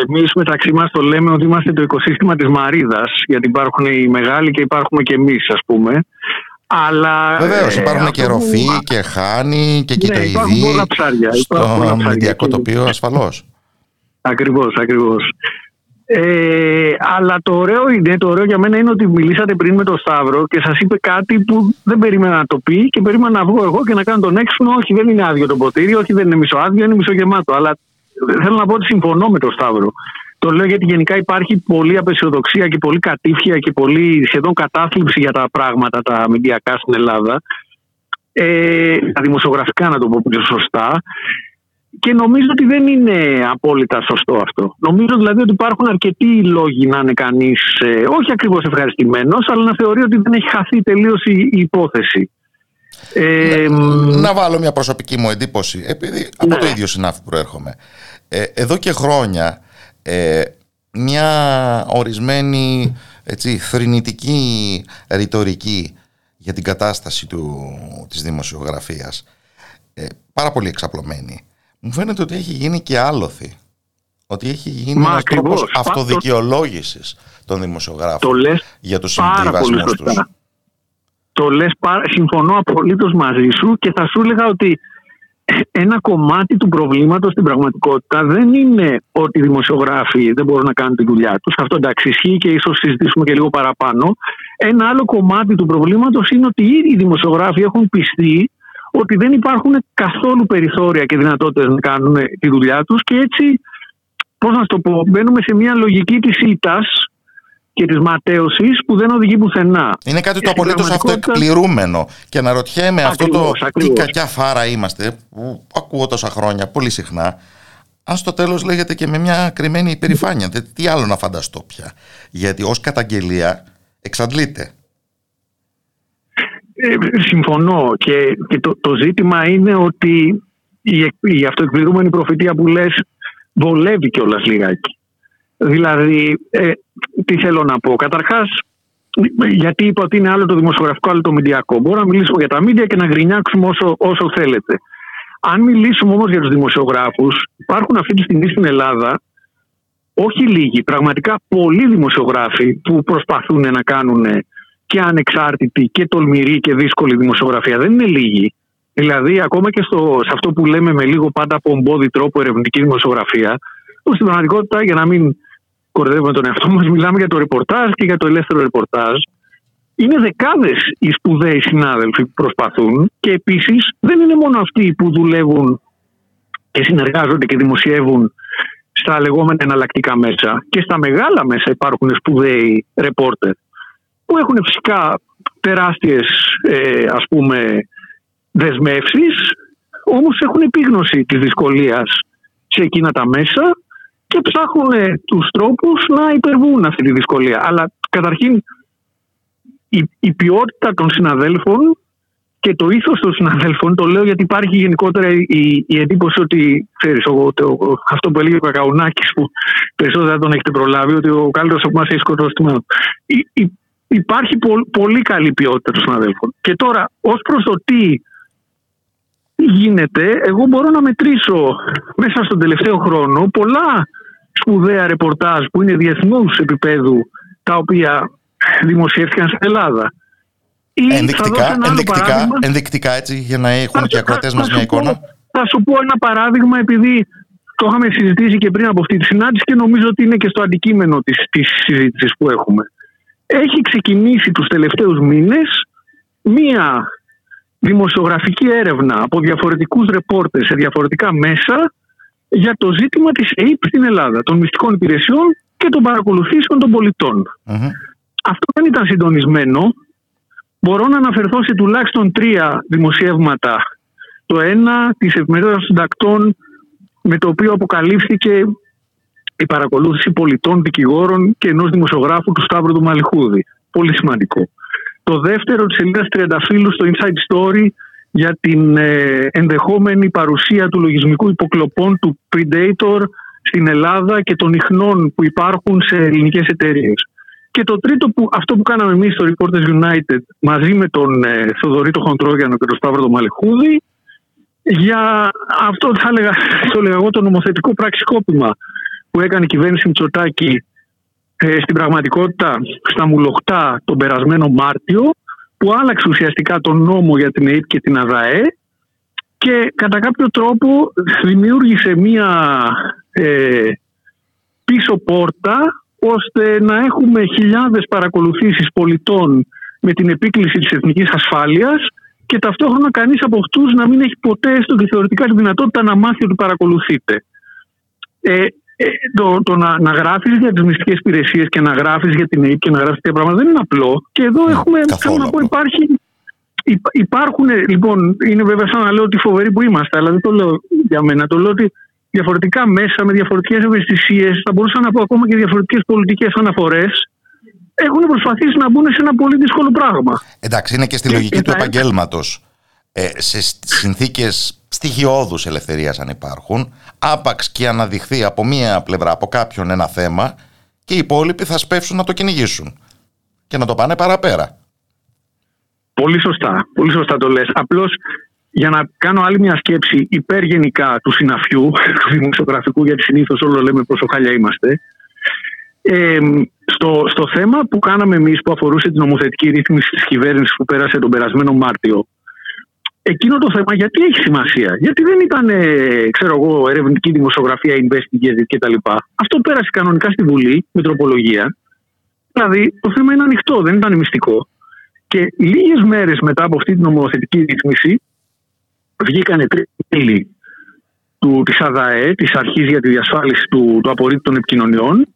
Εμείς μεταξύ μας το λέμε ότι είμαστε το οικοσύστημα της Μαρίδας, γιατί υπάρχουν οι μεγάλοι και υπάρχουμε και εμείς, ας πούμε. Αλλά, Βεβαίως, ε, υπάρχουν και ροφή και χάνη και κοιτοειδή. Ναι, υπάρχουν πολλά ψάρια. Στο μηντιακό τοπίο ασφαλώς. Ακριβώς, ακριβώς. Ε, αλλά το ωραίο είναι, το ωραίο για μένα είναι ότι μιλήσατε πριν με τον Σταύρο και σας είπε κάτι που δεν περίμενα να το πει και περίμενα να βγω εγώ και να κάνω τον έξυπνο. Όχι, δεν είναι άδειο το ποτήρι, όχι, δεν είναι μισοάδειο, είναι μισογεμάτο. Αλλά θέλω να πω ότι συμφωνώ με τον Σταύρο. Το λέω γιατί γενικά υπάρχει πολλή απεσιοδοξία και πολλή κατήφια και πολλή σχεδόν κατάθλιψη για τα πράγματα τα μηντιακά στην Ελλάδα. Ε, τα δημοσιογραφικά να το πω πιο σωστά. Και νομίζω ότι δεν είναι απόλυτα σωστό αυτό. Νομίζω δηλαδή ότι υπάρχουν αρκετοί λόγοι να είναι κανείς, ε, όχι ακριβώς ευχαριστημένος, αλλά να θεωρεί ότι δεν έχει χαθεί τελείως η, υπόθεση. Ε, να, βάλω μια προσωπική μου εντύπωση, επειδή από ναι. το ίδιο συνάφη προέρχομαι. Ε, εδώ και χρόνια ε, μια ορισμένη έτσι, θρηνητική ρητορική για την κατάσταση του, της δημοσιογραφίας. Ε, πάρα πολύ εξαπλωμένη. Μου φαίνεται ότι έχει γίνει και άλοθη. Ότι έχει γίνει Μα, ένας τρόπος αυτοδικαιολόγησης των δημοσιογράφων για τους συμβιβασμούς τους. Το λες, συμφωνώ απολύτως μαζί σου και θα σου έλεγα ότι ένα κομμάτι του προβλήματος στην πραγματικότητα δεν είναι ότι οι δημοσιογράφοι δεν μπορούν να κάνουν τη δουλειά τους. Αυτό εντάξει ισχύει και ίσως συζητήσουμε και λίγο παραπάνω. Ένα άλλο κομμάτι του προβλήματος είναι ότι ήδη οι δημοσιογράφοι έχουν πιστεί ότι δεν υπάρχουν καθόλου περιθώρια και δυνατότητες να κάνουν τη δουλειά τους και έτσι, πώς να το πω, μπαίνουμε σε μια λογική της ήττας και της ματέωσης που δεν οδηγεί πουθενά. Είναι κάτι το απολύτως αυτοεκπληρούμενο. Και αναρωτιέμαι αυτό το τι κακιά φάρα είμαστε, που ακούω τόσα χρόνια πολύ συχνά, αν στο τέλος λέγεται και με μια κρυμμένη υπερηφάνεια. Τι άλλο να φανταστώ πια. Γιατί ως καταγγελία εξαντλείται. Ε, συμφωνώ και, και το, το ζήτημα είναι ότι η, η αυτοεκπληρούμενη προφητεία που λες βολεύει κιόλας λιγάκι. Δηλαδή, ε, τι θέλω να πω. Καταρχάς, γιατί είπα ότι είναι άλλο το δημοσιογραφικό, άλλο το μηντιακό. Μπορώ να μιλήσουμε για τα μίντια και να γκρινιάξουμε όσο, όσο θέλετε. Αν μιλήσουμε όμως για τους δημοσιογράφους, υπάρχουν αυτή τη στιγμή στην Ελλάδα όχι λίγοι, πραγματικά πολλοί δημοσιογράφοι που προσπαθούν να κάνουν και ανεξάρτητη και τολμηρή και δύσκολη δημοσιογραφία. Δεν είναι λίγοι. Δηλαδή, ακόμα και στο, σε αυτό που λέμε με λίγο πάντα από ομπόδι τρόπο ερευνητική δημοσιογραφία, που στην πραγματικότητα, για να μην κορδεύουμε τον εαυτό μας, μιλάμε για το ρεπορτάζ και για το ελεύθερο ρεπορτάζ. Είναι δεκάδες οι σπουδαίοι συνάδελφοι που προσπαθούν και επίσης δεν είναι μόνο αυτοί που δουλεύουν και συνεργάζονται και δημοσιεύουν στα λεγόμενα εναλλακτικά μέσα. Και στα μεγάλα μέσα υπάρχουν σπουδαίοι ρεπόρτερ που έχουν φυσικά τεράστιες ε, ας πούμε δεσμεύσεις όμως έχουν επίγνωση της δυσκολίας σε εκείνα τα μέσα και ψάχνουν τους τρόπους να υπερβούν αυτή τη δυσκολία. Αλλά καταρχήν η, η ποιότητα των συναδέλφων και το ήθος των συναδέλφων, το λέω γιατί υπάρχει γενικότερα η, η εντύπωση ότι, ξέρεις, αυτό που έλεγε ο Κακαουνάκης, που περισσότερα δεν τον έχετε προλάβει, ότι ο καλύτερος από εμάς έχει σκοτώσει Υπάρχει πολύ καλή ποιότητα των συναδέλφων. Και τώρα, ως προς το τι γίνεται, εγώ μπορώ να μετρήσω μέσα στον τελευταίο χρόνο πολλά σπουδαία ρεπορτάζ που είναι διεθνούς επίπεδου, τα οποία δημοσιεύτηκαν στην Ελλάδα. Ενδεικτικά, ενδεικτικά, ενδεικτικά έτσι, για να έχουν και οι ακροατές μας μια εικόνα. Θα σου πω ένα παράδειγμα, επειδή το είχαμε συζητήσει και πριν από αυτή τη συνάντηση και νομίζω ότι είναι και στο αντικείμενο της, της συζήτησης που έχουμε. Έχει ξεκινήσει τους τελευταίους μήνες μία δημοσιογραφική έρευνα από διαφορετικούς ρεπόρτες σε διαφορετικά μέσα για το ζήτημα της ΕΕΠ στην Ελλάδα, των μυστικών υπηρεσιών και των παρακολουθήσεων των πολιτων Αυτό δεν ήταν συντονισμένο Μπορώ να αναφερθώ σε τουλάχιστον τρία δημοσιεύματα. Το ένα της εφημερίδας των συντακτών με το οποίο αποκαλύφθηκε η παρακολούθηση πολιτών, δικηγόρων και ενός δημοσιογράφου του Σταύρου του Μαλιχούδη. Πολύ σημαντικό. Το δεύτερο της σελίδας Τριανταφύλου στο Inside Story για την ε, ενδεχόμενη παρουσία του λογισμικού υποκλοπών του Predator στην Ελλάδα και των ιχνών που υπάρχουν σε ελληνικές εταιρείες. Και το τρίτο, που, αυτό που κάναμε εμείς στο Reporters United μαζί με τον ε, Θοδωρή τον Χοντρόγιανο και τον Σταύρο τον Μαλεχούδη για αυτό θα έλεγα, το έλεγα εγώ το νομοθετικό πραξικόπημα που έκανε η κυβέρνηση Μητσοτάκη ε, στην πραγματικότητα στα Μουλοχτά τον περασμένο Μάρτιο που άλλαξε ουσιαστικά τον νόμο για την ΕΕΠ και την ΑΔΑΕ και κατά κάποιο τρόπο δημιούργησε μία ε, πίσω πόρτα ώστε να έχουμε χιλιάδες παρακολουθήσεις πολιτών με την επίκληση της εθνικής ασφάλειας και ταυτόχρονα κανείς από αυτούς να μην έχει ποτέ έστω και θεωρητικά τη δυνατότητα να μάθει ότι παρακολουθείτε. Ε, ε, το, το να, να γράφεις για τις μυστικές υπηρεσίες και να γράφεις για την ΑΕΠ και να γράφεις τέτοια πράγματα δεν είναι απλό. Και εδώ ναι, έχουμε, θέλω να πω, υπάρχει, υπάρχουν, λοιπόν, είναι βέβαια σαν να λέω ότι φοβεροί που είμαστε, αλλά δεν το λέω για μένα. Το λέω ότι διαφορετικά μέσα, με διαφορετικές ευαισθησίες, θα μπορούσα να πω ακόμα και διαφορετικές πολιτικές αναφορές, έχουν προσπαθήσει να μπουν σε ένα πολύ δύσκολο πράγμα. Εντάξει, είναι και στη λογική του επαγγέλματος. Ε, σε συνθήκες στοιχειώδους ελευθερίας, αν υπάρχουν, άπαξ και αναδειχθεί από μία πλευρά, από κάποιον ένα θέμα, και οι υπόλοιποι θα σπεύσουν να το κυνηγήσουν και να το πάνε παραπέρα. Πολύ σωστά, πολύ σωστά το λες. Απλώς για να κάνω άλλη μια σκέψη υπέρ γενικά του συναφιού, του δημοσιογραφικού, γιατί συνήθως όλο λέμε πόσο χάλια είμαστε. Ε, στο, στο θέμα που κάναμε εμείς που αφορούσε την νομοθετική ρύθμιση της κυβέρνησης που πέρασε τον περασμένο Μάρτιο, εκείνο το θέμα γιατί έχει σημασία; Γιατί δεν ήταν, ε, ξέρω εγώ, ερευνητική δημοσιογραφία, investigative κτλ. Αυτό πέρασε κανονικά στη Βουλή με τροπολογία. Δηλαδή το θέμα είναι ανοιχτό, δεν ήταν μυστικό. Και λίγες μέρες μετά από αυτή την νομοθετική ρύθμιση, βγήκανε τρίτοι του, της ΑΔΑΕ, της Αρχής για τη Διασφάλιση του, του Απορρίτου των Επικοινωνιών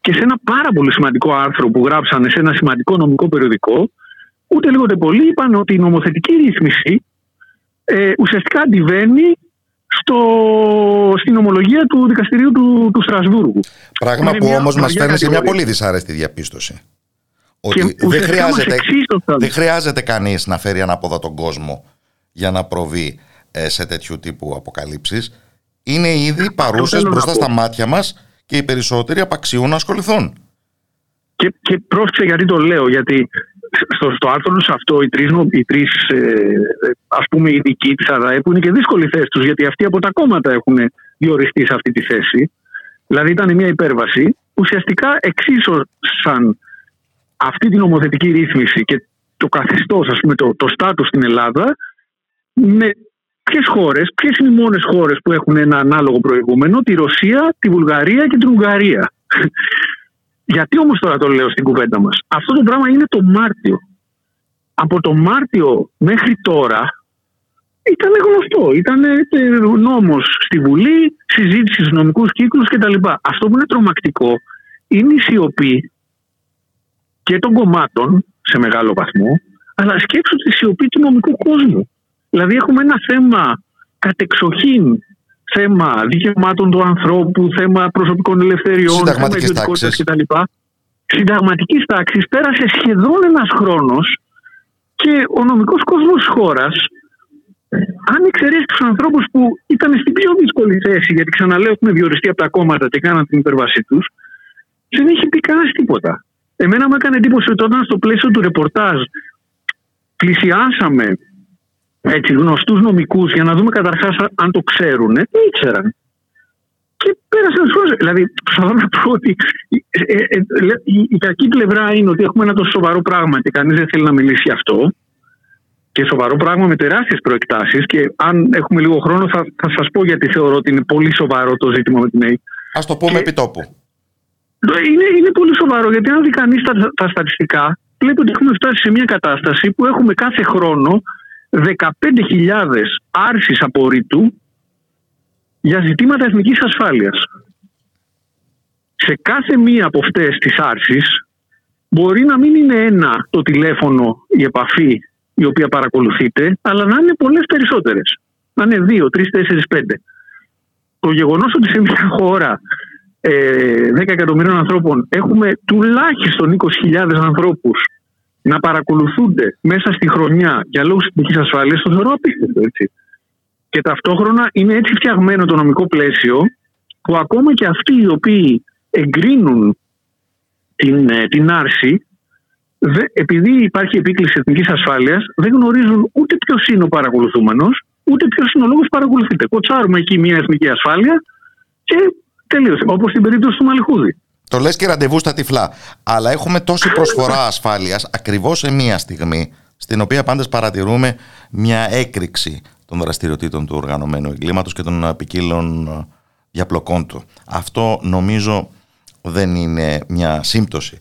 και σε ένα πάρα πολύ σημαντικό άρθρο που γράψανε σε ένα σημαντικό νομικό περιοδικό ούτε λίγο πολύ είπαν ότι η νομοθετική ρύθμιση ε, ουσιαστικά αντιβαίνει στο, στην ομολογία του δικαστηρίου του, του Στρασβούργου. Πράγμα που όμως μας φέρνει σε μια πολύ δυσάρεστη διαπίστωση. Ότι δεν χρειάζεται, δεν χρειάζεται κανείς να φέρει ανάποδα τον κόσμο για να προβεί ε, σε τέτοιου τύπου αποκαλύψεις είναι ήδη παρούσες μπροστά στα μάτια μας και οι περισσότεροι απαξιούν να ασχοληθούν. Και, και πρόσεξε γιατί το λέω, γιατί στο, στο άρθρο τους αυτό οι τρεις, οι τρεις ε, ας πούμε ειδικοί της ΑΔΑΕ που είναι και δύσκολη θέση τους γιατί αυτοί από τα κόμματα έχουν διοριστεί σε αυτή τη θέση Δηλαδή ήταν μια υπέρβαση. Ουσιαστικά εξίσωσαν αυτή την νομοθετική ρύθμιση και το καθεστώς, ας πούμε, το, το στάτους στην Ελλάδα με ποιες χώρες, ποιες είναι οι μόνες χώρες που έχουν ένα ανάλογο προηγούμενο, τη Ρωσία, τη Βουλγαρία και την Ουγγαρία. Γιατί όμως τώρα το λέω στην κουβέντα μας, Αυτό το πράγμα είναι το Μάρτιο. Από το Μάρτιο μέχρι τώρα ήταν γνωστό. Ήταν νόμος στη Βουλή, συζήτηση στους νομικούς κύκλους κτλ. Αυτό που είναι τρομακτικό είναι η σιωπή και των κομμάτων σε μεγάλο βαθμό, αλλά σκέψου τη σιωπή του νομικού κόσμου. Δηλαδή έχουμε ένα θέμα κατεξοχήν θέμα δικαιωμάτων του ανθρώπου, θέμα προσωπικών ελευθεριών, θέμα ιδιωτικότητας κτλ. Συνταγματικής τάξης πέρασε σχεδόν ένας χρόνος και ο νομικός κόσμος της χώρας, αν εξαιρέσει τους ανθρώπους που ήταν στην πιο δύσκολη θέση, γιατί ξαναλέω έχουν διοριστεί από τα κόμματα και κάναν την υπέρβασή τους, δεν έχει πει κανένας τίποτα. Εμένα μου έκανε εντύπωση ότι όταν στο πλαίσιο του ρεπορτάζ πλησιάσαμε έτσι, γνωστούς νομικούς για να δούμε καταρχάς αν το ξέρουν, δεν ήξεραν. Και πέρασαν χρόνος. Δηλαδή, προσπαθώ να πω ότι ε, ε, ε, η, η κακή πλευρά είναι ότι έχουμε ένα τόσο σοβαρό πράγμα και κανείς δεν θέλει να μιλήσει γι' αυτό. Και σοβαρό πράγμα με τεράστιες προεκτάσεις και αν έχουμε λίγο χρόνο θα, θα σας πω γιατί θεωρώ ότι είναι πολύ σοβαρό το ζήτημα με την ΑΕ. Ας το πούμε και... επί τόπου. Είναι, είναι πολύ σοβαρό γιατί αν δει κανείς τα, τα στατιστικά βλέπει ότι έχουμε φτάσει σε μια κατάσταση που έχουμε κάθε χρόνο 15.000 άρσεις απορρίτου για ζητήματα εθνικής ασφάλειας. Σε κάθε μία από αυτές τις άρσεις μπορεί να μην είναι ένα το τηλέφωνο, η επαφή η οποία παρακολουθείτε, αλλά να είναι πολλές περισσότερες. Να είναι δύο, τρεις, τέσσερις, πέντε. Το γεγονός ότι σε μια χώρα ε, 10 εκατομμυρίων ανθρώπων έχουμε τουλάχιστον 20.000 ανθρώπους να παρακολουθούνται μέσα στη χρονιά για λόγους εθνική ασφάλειας το θεωρώ απίστευτο έτσι. Και ταυτόχρονα είναι έτσι φτιαγμένο το νομικό πλαίσιο που ακόμα και αυτοί οι οποίοι εγκρίνουν την, ε, την άρση δε, επειδή υπάρχει επίκληση εθνικής ασφάλειας, δεν γνωρίζουν ούτε ποιος είναι ο παρακολουθούμενος, ούτε ποιος είναι ο λόγος που παρακολουθείται. Κοτσάρουμε εκεί μια εθνική ασφάλεια και τελείωσε. Όπως στην περίπτωση του Μαλιχούδη. Το λες και ραντεβού στα τυφλά. Αλλά έχουμε τόση προσφορά ασφάλειας ακριβώς σε μία στιγμή στην οποία πάντως παρατηρούμε μια έκρηξη των δραστηριοτήτων του οργανωμένου εγκλήματος και των ποικίλων διαπλοκών του. Αυτό νομίζω δεν είναι μια σύμπτωση.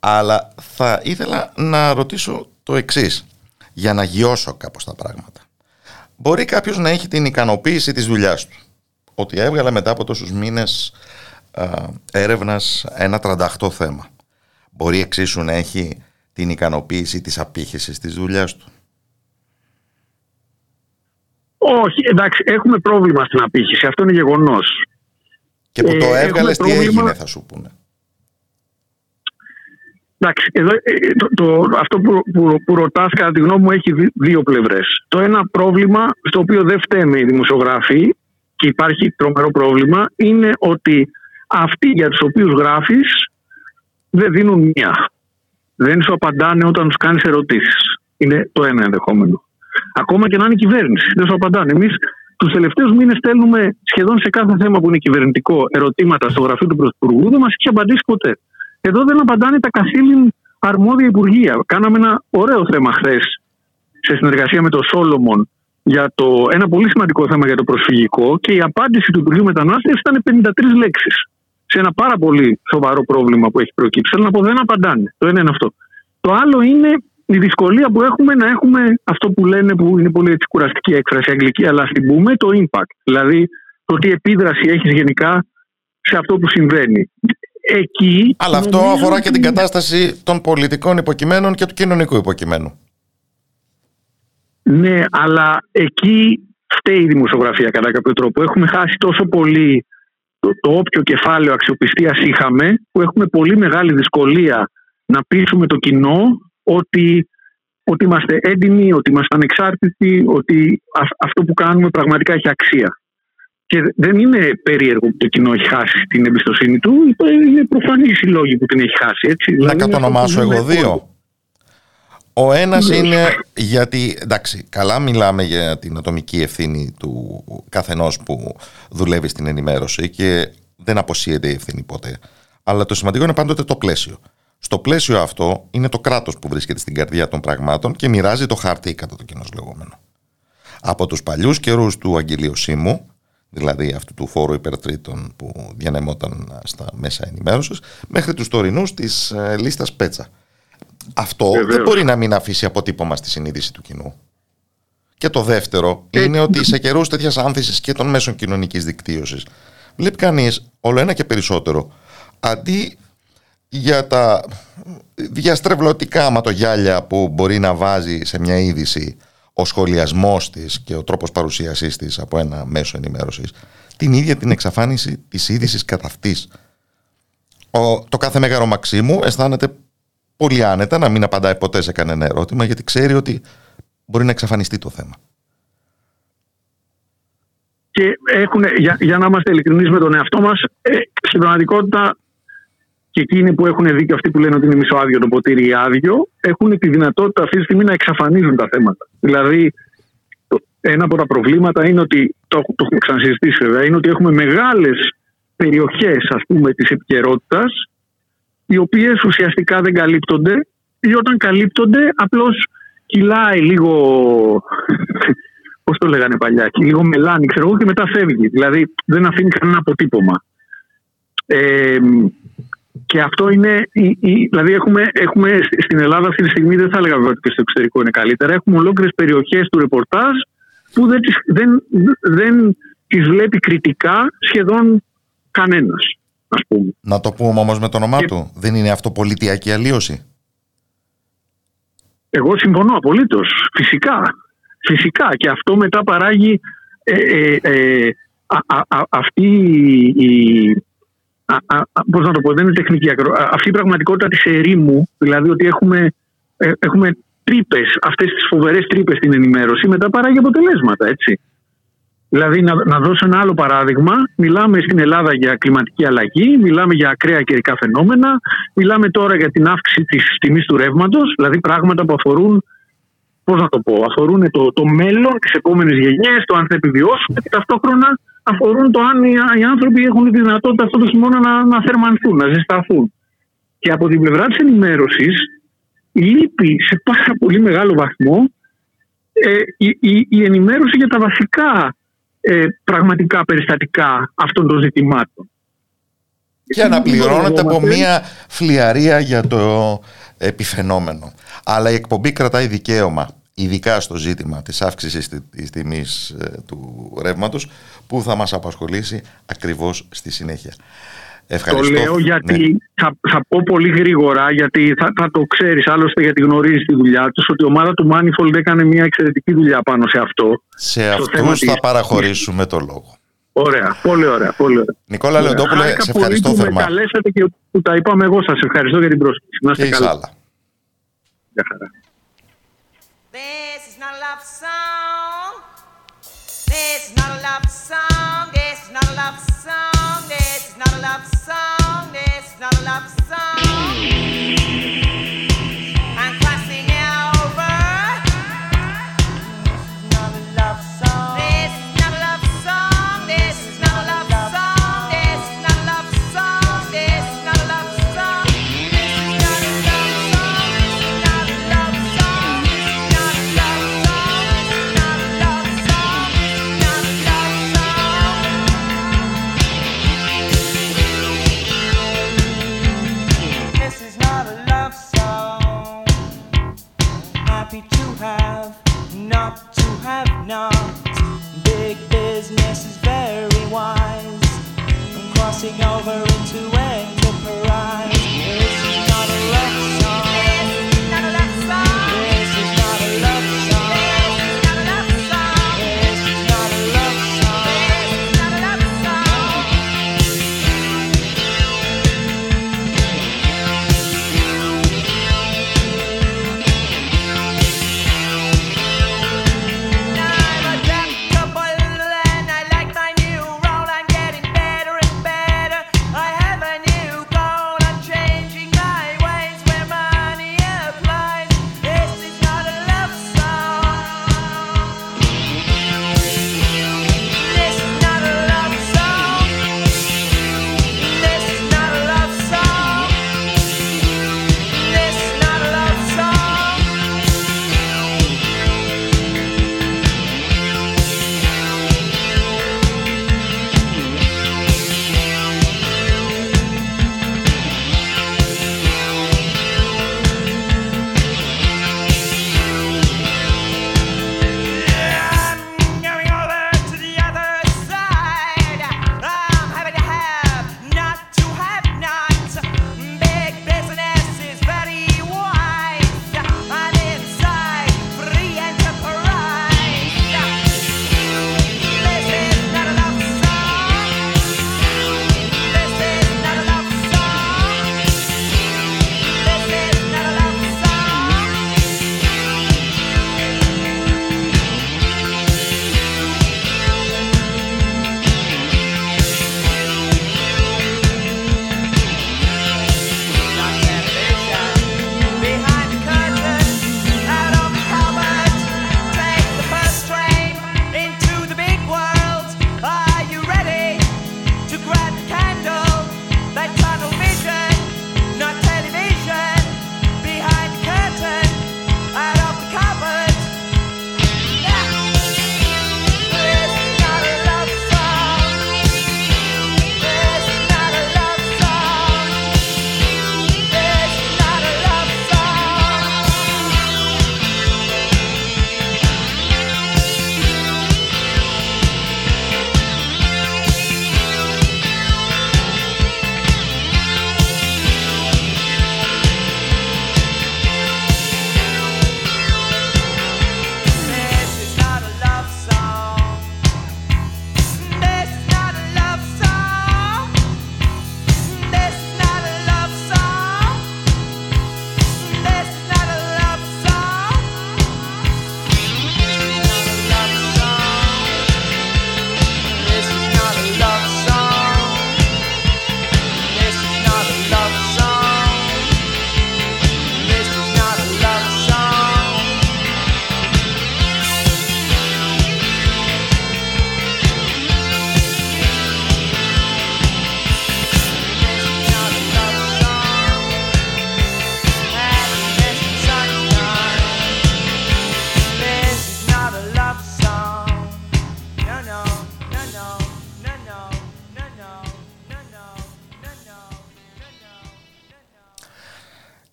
Αλλά θα ήθελα να ρωτήσω το εξής, για να γιώσω κάπως τα πράγματα. Μπορεί κάποιος να έχει την ικανοποίηση της δουλειάς του, ότι έβγαλε μετά από τόσους μήνες έρευνας ένα 38 θέμα. Μπορεί εξίσου να έχει την ικανοποίηση της απήχησης της δουλειάς του; Όχι, εντάξει, έχουμε πρόβλημα στην απήχηση, αυτό είναι γεγονός. Και που το ε, έβγαλες, τι έγινε θα σου πούνε; Εντάξει, εδώ, ε, το, το, αυτό που, που, που ρωτάς κατά τη γνώμη μου έχει δύο πλευρές. Το ένα πρόβλημα στο οποίο δεν φταίμε οι δημοσιογράφοι και υπάρχει τρομερό πρόβλημα είναι ότι αυτοί για τους οποίους γράφεις δεν δίνουν μία. Δεν σου απαντάνε όταν τους κάνεις ερωτήσεις. Είναι το ένα ενδεχόμενο. Ακόμα και να είναι κυβέρνηση. Δεν σου απαντάνε. Εμείς τους τελευταίους μήνες στέλνουμε σχεδόν σε κάθε θέμα που είναι κυβερνητικό ερωτήματα στο γραφείο του Πρωθυπουργού. Δεν μας έχει απαντήσει ποτέ. Εδώ δεν απαντάνε τα καθήλυν αρμόδια υπουργεία. Κάναμε ένα ωραίο θέμα χθες σε συνεργασία με τον Σόλομον για το, ένα πολύ σημαντικό θέμα για το προσφυγικό και η απάντηση του Υπουργείου Μετανάστευσης ήταν 53 λέξεις σε ένα πάρα πολύ σοβαρό πρόβλημα που έχει προκύψει. Θέλω να πω δεν απαντάνε. Το ένα είναι αυτό. Το άλλο είναι η δυσκολία που έχουμε να έχουμε αυτό που λένε που είναι πολύ έτσι κουραστική έκφραση αγγλική, αλλά στην πούμε το impact. Δηλαδή το τι επίδραση έχεις γενικά σε αυτό που συμβαίνει. Εκεί, αλλά αυτό αφορά και την κατάσταση των πολιτικών υποκειμένων και του κοινωνικού υποκειμένου. Ναι, αλλά εκεί φταίει η δημοσιογραφία κατά κάποιο τρόπο. Έχουμε χάσει τόσο πολύ το, το όποιο κεφάλαιο αξιοπιστίας είχαμε που έχουμε πολύ μεγάλη δυσκολία να πείσουμε το κοινό ότι, ότι είμαστε έντιμοι, ότι είμαστε ανεξάρτητοι, ότι αυτό που κάνουμε πραγματικά έχει αξία. Και δεν είναι περίεργο που το κοινό έχει χάσει την εμπιστοσύνη του, είναι προφανή η λόγη που την έχει χάσει. Έτσι. Να δηλαδή κατονομάσω εγώ δύο. Ο ένας είναι γιατί, εντάξει, καλά μιλάμε για την ατομική ευθύνη του καθενός που δουλεύει στην ενημέρωση και δεν αποσύεται η ευθύνη ποτέ. Αλλά το σημαντικό είναι πάντοτε το πλαίσιο. Στο πλαίσιο αυτό είναι το κράτος που βρίσκεται στην καρδιά των πραγμάτων και μοιράζει το χάρτη κατά το κοινός λεγόμενο. Από τους παλιούς καιρούς του Αγγελίου Σίμου, δηλαδή αυτού του φόρου υπερτρίτων που διανεμόταν στα μέσα ενημέρωσης, μέχρι τους τωρινούς της ε, λίστας Πέτσα. Αυτό Βεβαίως. δεν μπορεί να μην αφήσει αποτύπωμα στη συνείδηση του κοινού. Και το δεύτερο είναι ότι σε καιρούς τέτοιας άνθησης και των μέσων κοινωνικής δικτύωσης βλέπει κανείς όλο ένα και περισσότερο αντί για τα διαστρεβλωτικά ματογιάλια που μπορεί να βάζει σε μια είδηση ο σχολιασμός της και ο τρόπος παρουσίασής της από ένα μέσο ενημέρωσης την ίδια την εξαφάνιση της είδησης καθ' αυτής. Ο, το κάθε μέγαρο Μαξίμου αισθάνεται πολύ άνετα να μην απαντάει ποτέ σε κανένα ερώτημα γιατί ξέρει ότι μπορεί να εξαφανιστεί το θέμα. Και έχουν, για, για να είμαστε ειλικρινείς με τον εαυτό μας, ε, στην πραγματικότητα και εκείνοι που έχουν δίκιο, αυτοί που λένε ότι είναι μισοάδιο το ποτήρι ή άδειο, έχουν τη δυνατότητα αυτή τη στιγμή να εξαφανίζουν τα θέματα. Δηλαδή, το, ένα από τα προβλήματα είναι ότι, το, το έχουμε ξανασυζητήσει βέβαια, είναι ότι έχουμε μεγάλες περιοχές της επικαιρότητας, οι οποίες ουσιαστικά δεν καλύπτονται ή όταν καλύπτονται απλώς κυλάει λίγο πώς το λέγανε παλιά, και λίγο μελάνι, ξέρω εγώ, και μετά φεύγει. Δηλαδή δεν αφήνει κανένα αποτύπωμα. Ε, και αυτό είναι. η- η- δηλαδή, έχουμε, έχουμε στην Ελλάδα αυτή τη στιγμή, δεν θα έλεγα βέβαια ότι και στο εξωτερικό είναι καλύτερα. Έχουμε ολόκληρες περιοχές του ρεπορτάζ που δεν, τις- δεν, δεν τις βλέπει κριτικά σχεδόν κανένας, ας πούμε. Να το πούμε όμως με το όνομά Και- του. Δεν είναι αυτό πολιτιακή αλλίωση; Εγώ συμφωνώ απολύτως. Φυσικά. Φυσικά. Και αυτό μετά παράγει ε, ε, ε, α, α, α, αυτή η. Α, α, α, πώς να το πω, δεν είναι τεχνική ακρο... α, Αυτή η πραγματικότητα της ερήμου, δηλαδή ότι έχουμε, ε, έχουμε τρύπες, αυτές τις φοβερές τρύπες στην ενημέρωση, μετά παράγει αποτελέσματα, έτσι. Δηλαδή, να, να δώσω ένα άλλο παράδειγμα. Μιλάμε στην Ελλάδα για κλιματική αλλαγή, μιλάμε για ακραία καιρικά φαινόμενα, μιλάμε τώρα για την αύξηση της τιμής του ρεύματος, δηλαδή πράγματα που αφορούν, πώς να το πω, αφορούν το, το μέλλον, τι επόμενε γενιές, το αν θα επιβιώσουμε και ταυτόχρονα αφορούν το αν οι, οι άνθρωποι έχουν τη δυνατότητα αυτό το χειμώνα να, να θερμανθούν, να ζεσταθούν. Και από την πλευρά της ενημέρωσης, λείπει σε πάρα πολύ μεγάλο βαθμό ε, η, η, η ενημέρωση για τα βασικά ε, πραγματικά περιστατικά αυτών των ζητημάτων. και αναπληρώνεται από Μπορούμε. μια φλιαρία για το επιφαινόμενο. Αλλά η εκπομπή κρατάει δικαίωμα, ειδικά στο ζήτημα της αύξησης τη- της τιμής ε, του ρεύματος, που θα μας απασχολήσει ακριβώς στη συνέχεια. Το Ευχαριστώ. λέω γιατί Ναι. θα, θα πω πολύ γρήγορα, γιατί θα, θα το ξέρεις άλλωστε γιατί γνωρίζεις τη δουλειά τους, ότι η ομάδα του Manifold έκανε μια εξαιρετική δουλειά πάνω σε αυτό. Σε θέμα αυτούς της- θα παραχωρήσουμε το λόγο. Ωραία, πολύ ωραία. Πολύ ωραία. Νικόλα Λεοντόπουλε, Χάρηκα σε πολύ ευχαριστώ που με θερμά. καλέσατε και που τα είπαμε εγώ. Σας ευχαριστώ για την πρόσκληση. Να Και είστε εις καλά. άλλα. Γεια χαρά. This is not a love song. This is not a love song. This is not a love song. Love song. Is not a love song.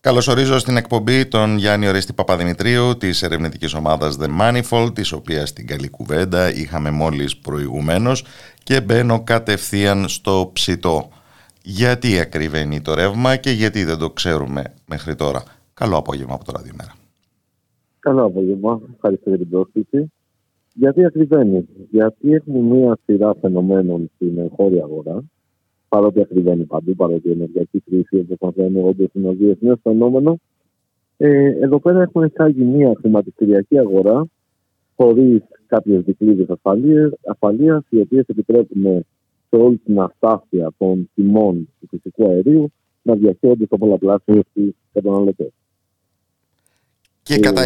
Καλωσορίζω στην εκπομπή τον Γιάννη Ορέστη Παπαδημητρίου της ερευνητικής ομάδας The Manifold, της οποίας την καλή κουβέντα είχαμε μόλις προηγουμένως και μπαίνω κατευθείαν στο ψητό. Γιατί ακριβένει το ρεύμα και γιατί δεν το ξέρουμε μέχρι τώρα. Καλό απόγευμα από το Ραδιομέρα. Καλό απόγευμα. Ευχαριστώ για την πρόσκληση. Γιατί ακριβένει; Γιατί έχουμε μία σειρά φαινομένων στην εγχώρια αγορά παρότι ακριβένει παντού, παρότι η ενεργειακή κρίση, όπως μας λένε, όντως είναι ένα διεθνές φαινόμενο. Ε, εδώ πέρα έχουμε εισάγει μια χρηματιστηριακή αγορά χωρίς κάποιες δικλείδες ασφαλείας, οι οποίες επιτρέπουν σε όλη την αστάθεια των τιμών του φυσικού αερίου να διαχέονται στο πολλαπλάσιο στου καταναλωτέ. Και κατά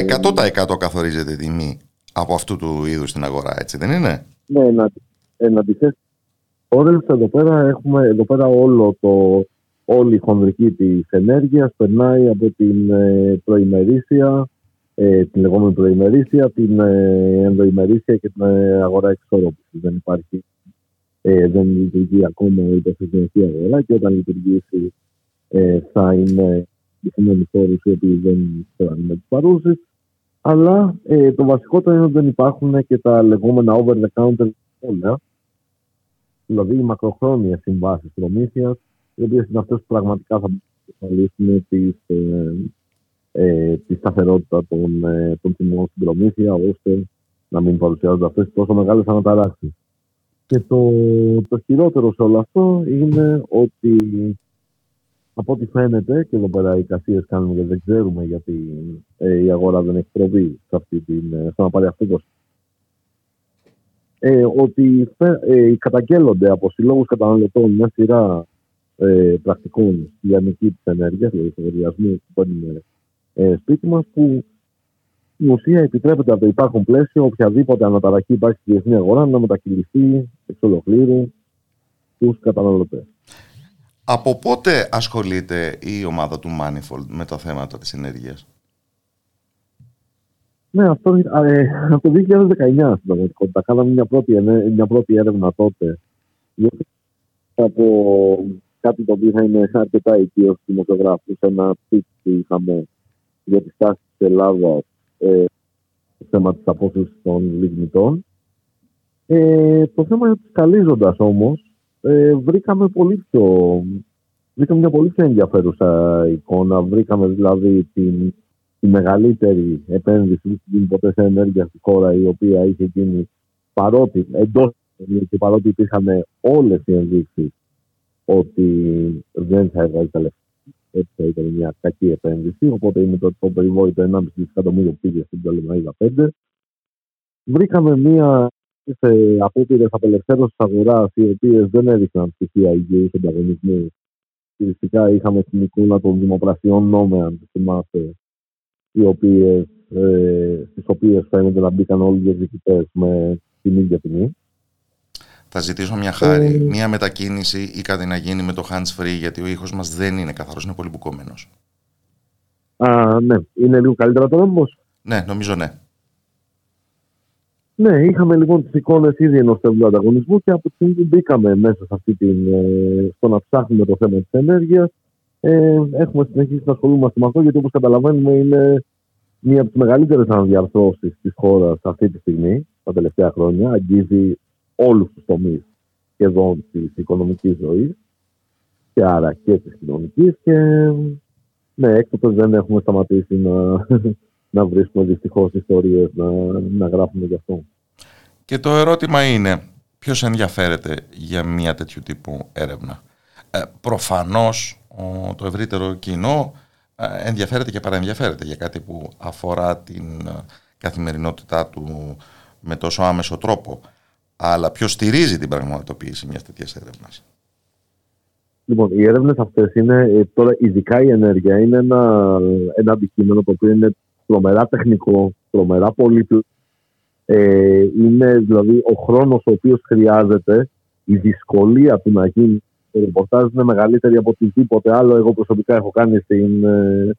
100% καθορίζεται η τιμή από αυτού του είδους την αγορά, έτσι δεν είναι; Ναι, εν, εν αντιθέσει όρευση εδώ πέρα έχουμε εδώ πέρα όλο το, όλη η χονδρική της ενέργειας περνάει από την ε, προημερήσια, ε, την λεγόμενη προημερήσια, την ε, ενδοημερήσια και την ε, αγορά εξόρροπησης. Δεν υπάρχει, ε, δεν λειτουργεί ακόμα η υποσυντηρική αγορά και όταν λειτουργήσει ε, θα είναι οι φόρους οι οποίοι δεν θέλουν με τι παρούσεις. Αλλά ε, το βασικότερο είναι ότι δεν υπάρχουν και τα λεγόμενα over the counter όλα δηλαδή οι μακροχρόνιες συμβάσεις προμήθειας, οι οποίες είναι αυτές που πραγματικά θα εξασφαλίσουν τη, ε, ε, τη σταθερότητα των, ε, των τιμών στην προμήθεια, ώστε να μην παρουσιάζονται αυτές τόσο μεγάλες αναταράξεις. Και το, το χειρότερο σε όλο αυτό είναι ότι από ό,τι φαίνεται, και εδώ πέρα οι κασίες κάνουν γιατί δεν ξέρουμε γιατί ε, η αγορά δεν έχει προβεί σε αυτή την, ε, στο να πάρει αυτό το ε, ότι ε, καταγγέλλονται από συλλόγους καταναλωτών μια σειρά ε, πρακτικών λιανική της ενέργειας, δηλαδή λογαριασμού που παίρνουν ε, σπίτι μας, που η ουσία επιτρέπεται από το υπάρχον πλαίσιο οποιαδήποτε αναταραχή υπάρχει στη διεθνή αγορά να μετακυληθεί εξ ολοκλήρου στους καταναλωτές. Από πότε ασχολείται η ομάδα του Manifold με τα θέματα της ενέργειας; Ναι, αυτό ε, από το 2019 στην πραγματικότητα. Κάναμε μια πρώτη, μια πρώτη έρευνα τότε. Από κάτι το οποίο θα είναι αρκετά οικείο στους δημοσιογράφους, ένα tweet που είχαμε για τη στάση της Ελλάδας ε, στο θέμα της απόφαση των λιγνητών. Ε, το θέμα της καλύζοντας όμως ε, βρήκαμε πολύ πιο. Βρήκαμε μια πολύ πιο ενδιαφέρουσα εικόνα. Βρήκαμε δηλαδή την η μεγαλύτερη επένδυση που γίνει ποτέ σε ενέργεια στη χώρα, η οποία είχε γίνει παρότι εντός και παρότι υπήρχαν όλες οι ενδείξεις ότι δεν θα έβγαλε τα λεφτά. Έτσι θα ήταν μια κακή επένδυση. Οπότε είναι το, το περιβόητο 1,5 δισεκατομμύριο που πήγε στην Τολεμαίδα 5. Βρήκαμε μια σε απόπειρες απελευθέρωσης αγοράς, οι οποίες δεν έδειχναν στοιχεία υγιή ανταγωνισμού. Φυσικά είχαμε στην εικόνα των δημοπρασιών νόμεαν, θυμάστε, οι οποίες, ε, στις οποίες φαίνεται να μπήκαν όλοι οι διεκδικητές με την ίδια τιμή. Θα ζητήσω μια χάρη, ε... μια μετακίνηση ή κάτι να γίνει με το hands free, γιατί ο ήχος μας δεν είναι καθαρός, είναι πολύ μπουκωμένος. Α, ναι. Είναι λίγο καλύτερα τώρα όμως. Ναι, νομίζω ναι. Ναι, είχαμε λοιπόν τις εικόνες ήδη ενός στευλού ανταγωνισμού και από τη στιγμή που μπήκαμε μέσα σε αυτή την, ε, στο να ψάχνουμε το θέμα της ενέργειας, ε, έχουμε συνεχίσει να ασχολούμαστε με αυτό, γιατί όπως καταλαβαίνουμε είναι μία από τις μεγαλύτερες αναδιαρθρώσεις της χώρας αυτή τη στιγμή, τα τελευταία χρόνια. Αγγίζει όλους τους τομείς σχεδόν της οικονομικής ζωής και άρα και της κοινωνικής. Και ναι, έκτοτε δεν έχουμε σταματήσει να, να βρίσκουμε δυστυχώς ιστορίες να, να γράφουμε γι' αυτό. Και το ερώτημα είναι, ποιος ενδιαφέρεται για μια τέτοιου τύπου έρευνα; Ε, προφανώς το ευρύτερο κοινό ε, ενδιαφέρεται και παραενδιαφέρεται για κάτι που αφορά την ε, καθημερινότητά του με τόσο άμεσο τρόπο. Αλλά ποιος στηρίζει την πραγματοποίηση μιας τέτοιας έρευνας; Λοιπόν, οι έρευνες αυτές είναι ε, τώρα, ειδικά η ενέργεια, είναι ένα, ένα αντικείμενο το οποίο είναι τρομερά τεχνικό, τρομερά πολύπλοκο. Ε, είναι δηλαδή ο χρόνος ο οποίος χρειάζεται, η δυσκολία του να γίνει το ρεπορτάζ είναι μεγαλύτερη από οτιδήποτε άλλο εγώ προσωπικά έχω κάνει στην, ε,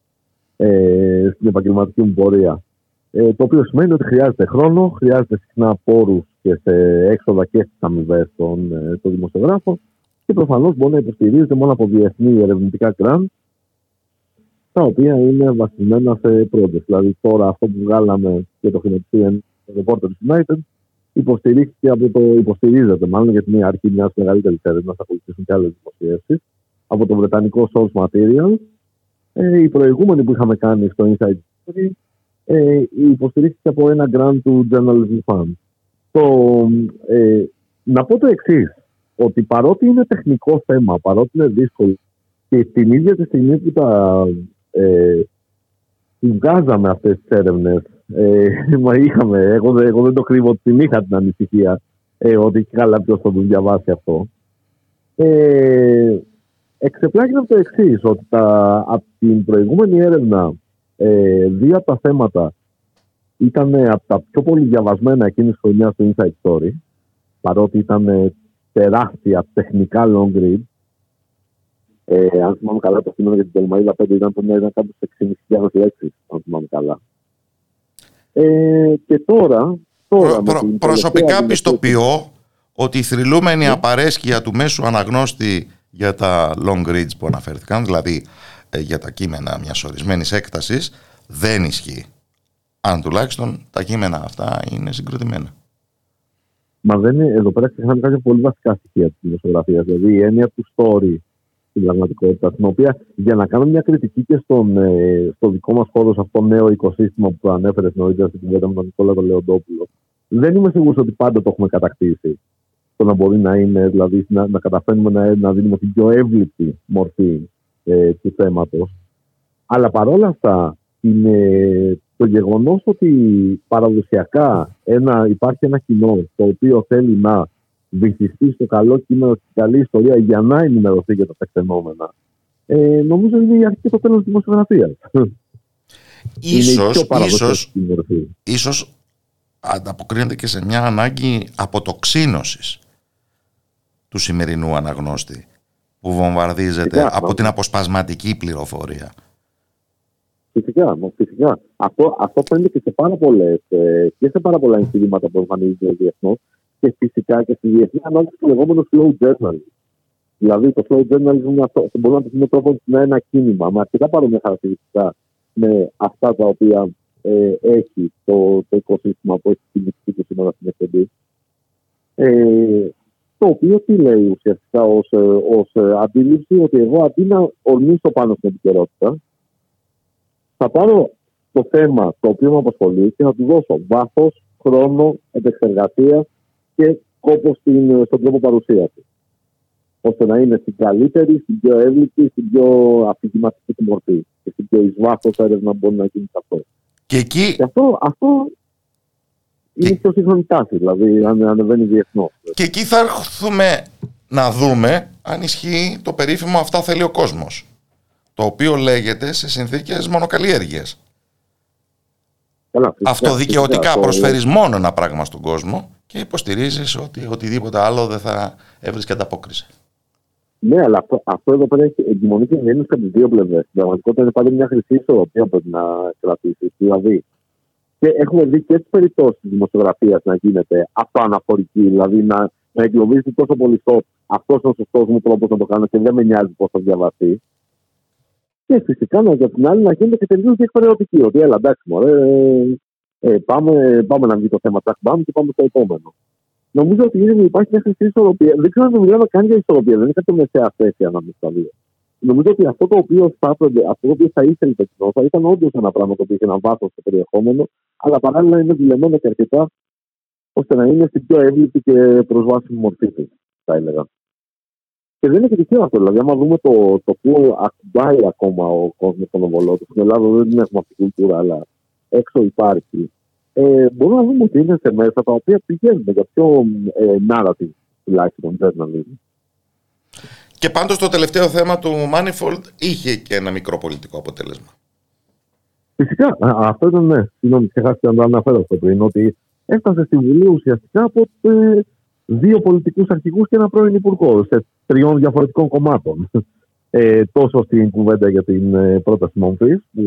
ε, στην επαγγελματική μου πορεία. Ε, το οποίο σημαίνει ότι χρειάζεται χρόνο, χρειάζεται συχνά πόρους και σε έξοδα και στις αμοιβές των, ε, των δημοσιογράφων και προφανώς μπορεί να υποστηρίζεται μόνο από διεθνή ερευνητικά κράν τα οποία είναι βασισμένα σε project. Δηλαδή τώρα αυτό που βγάλαμε για το χρηματιστήριο Reporters United υποστηρίχθηκε από το, υποστηρίζεται μάλλον γιατί είναι η αρχή μιας μεγαλύτερης έρευνας, θα ακολουθήσουν και άλλες δημοσιεύσεις, από το βρετανικό Source Material. Ε, η προηγούμενη που είχαμε κάνει στο Inside Story ε, υποστηρίχθηκε από ένα grant του Journalism Fund. Το, ε, να πω το εξής, ότι παρότι είναι τεχνικό θέμα, παρότι είναι δύσκολο και την ίδια τη στιγμή που τα ε, βγάζαμε αυτές τις έρευνες ε, μα είχαμε, εγώ, εγώ δεν το κρύβω ότι την είχα την ανησυχία. Ε, ότι καλά ποιος θα το διαβάσει αυτό. Ε, εξεπλάγει το εξής ότι τα, από την προηγούμενη έρευνα ε, δύο από τα θέματα ήταν από τα πιο πολύ διαβασμένα εκείνης χρονιάς του Inside Story παρότι ήταν τεράστια τεχνικά long read. Ε, αν θυμάμαι καλά, το κείμενο για την Τελμαίδα 5 ήταν το ήταν κάπου σε 6.500 λέξεις, αν θυμάμαι καλά. Ε, και τώρα. τώρα Προ, προ, προσωπικά πιστοποιώ ότι η θρυλούμενη ναι. απαρέσκεια του μέσου αναγνώστη για τα long reads που αναφέρθηκαν, δηλαδή ε, για τα κείμενα μιας ορισμένης έκτασης, δεν ισχύει. Αν τουλάχιστον τα κείμενα αυτά είναι συγκροτημένα. Μα δεν είναι, εδώ πέρα ξεχνάμε κάποια πολύ βασικά στοιχεία της δημοσιογραφία. Δηλαδή η έννοια του story στην πραγματικότητα, στην οποία για να κάνω μια κριτική και στον, ε, στο δικό μας χώρο, σε αυτό το νέο οικοσύστημα που το ανέφερε νωρίτερα στην κουβέντα με τον Νικόλα τον Λεοντόπουλο, δεν είμαι σίγουρος ότι πάντα το έχουμε κατακτήσει. Το να μπορεί να είναι, δηλαδή να, να καταφέρνουμε να, να δίνουμε την πιο εύληπτη μορφή ε, του θέματος. Αλλά παρόλα αυτά, είναι το γεγονός ότι παραδοσιακά ένα, υπάρχει ένα κοινό το οποίο θέλει να βυθιστείς στο καλό κείμενο στην καλή ιστορία για να ενημερωθεί για τα τεκτενόμενα. Ε, νομίζω είναι η αρχή και το τέλος της δημοσιογραφίας. Ίσως, ίσως, ίσως ανταποκρίνεται και σε μια ανάγκη αποτοξίνωσης του σημερινού αναγνώστη που βομβαρδίζεται από την αποσπασματική πληροφορία. Φυσικά, φυσικά. Αυτό, αυτό φαίνεται και σε πάρα πολλές ε, και σε πάρα πολλά εγχειρήματα που εμφανίζονται διεθνώς και φυσικά και στη διεθνή ανάλυση του λεγόμενου slow journalism. Δηλαδή το slow journalism είναι αυτό, μπορεί να το πούμε τρόπο να ένα κίνημα με αρκετά παρόμοια χαρακτηριστικά με αυτά τα οποία ε, έχει το, το οικοσύστημα που έχει κινηθεί και σήμερα στην εκπομπή. Ε, το οποίο τι λέει ουσιαστικά ως ως, ε, αντίληψη ότι εγώ αντί να ορμήσω πάνω στην επικαιρότητα θα πάρω το θέμα το οποίο με απασχολεί και θα του δώσω βάθος, χρόνο, επεξεργασία και κόπος στην, στον τρόπο παρουσίαση. ώστε να είναι στην καλύτερη, στην πιο εύληπτη, στην πιο αφηγηματική του μορφή και στην πιο εις βάθος έρευνα μπορεί να γίνει αυτό. Και εκεί. Και αυτό, αυτό και... είναι πιο σύγχρονη τάση, δηλαδή αν ανεβαίνει διεθνώς. Και εκεί θα έρθουμε να δούμε αν ισχύει το περίφημο Αυτά θέλει ο κόσμος. Το οποίο λέγεται σε συνθήκες μονοκαλλιέργεια. Αυτοδικαιωτικά προσφέρει μόνο ένα πράγμα στον κόσμο και υποστηρίζεις ότι οτιδήποτε άλλο δεν θα έβρισκε ανταπόκριση. Ναι, αλλά αυτό, αυτό εδώ πέρα έχει εγκυμονή και ενένει από τι δύο πλευρές. Στην πραγματικότητα είναι πάλι μια χρυσή ισορροπία που πρέπει να κρατήσει. Δηλαδή, και έχουμε δει και τις περιπτώσεις της δημοσιογραφίας να γίνεται αυτοαναφορική, δηλαδή να, να εγκλωβίζει τόσο πολύ στο αυτός είναι ο σωστός μου τρόπος να το κάνω και δεν με νοιάζει πώς θα διαβαστεί. Και φυσικά να, για την άλλη να γίνεται και τελείως διεκπαιρεωτική. Ότι έλα, εντάξει, μωρέ, ε, πάμε, πάμε να βγει το θέμα τσακμπάμ και πάμε στο επόμενο. Νομίζω ότι είναι, υπάρχει μια χρυσή ισορροπία. Δεν ξέρω αν μιλάμε καν για ισορροπία, δεν είναι κάποια μεσαία θέση ανάμεσα στα δύο. Νομίζω ότι αυτό το οποίο θα, αυτό το οποίο θα ήθελε το κοινό θα ήταν όντως ένα πράγμα το οποίο έχει ένα βάθος στο περιεχόμενο, αλλά παράλληλα είναι δουλεμένο και αρκετά ώστε να είναι στην πιο εύληπτη και προσβάσιμη μορφή του, θα έλεγα. Και δεν είναι και τυχαίο αυτό. Δηλαδή, άμα δούμε το, το που ακουμπάει ακόμα ο κόσμος των ομολόγων, στην Ελλάδα δεν έχουμε αυτή την κουλτούρα, αλλά έξω υπάρχει, ε, μπορούμε να δούμε ότι είναι σε μέσα τα οποία πηγαίνουν για πιο ε, narrative τουλάχιστον journalism. Και πάντως το τελευταίο θέμα του Manifold είχε και ένα μικρό πολιτικό αποτέλεσμα. Φυσικά, αυτό ήταν ναι. Συγγνώμη, ξεχάστηκα να το αναφέρω αυτό πριν, ότι έφτασε στη Βουλή ουσιαστικά από ε, δύο πολιτικούς αρχηγούς και ένα πρώην υπουργό σε τριών διαφορετικών κομμάτων. Ε, τόσο στην κουβέντα για την ε, πρόταση μορφή που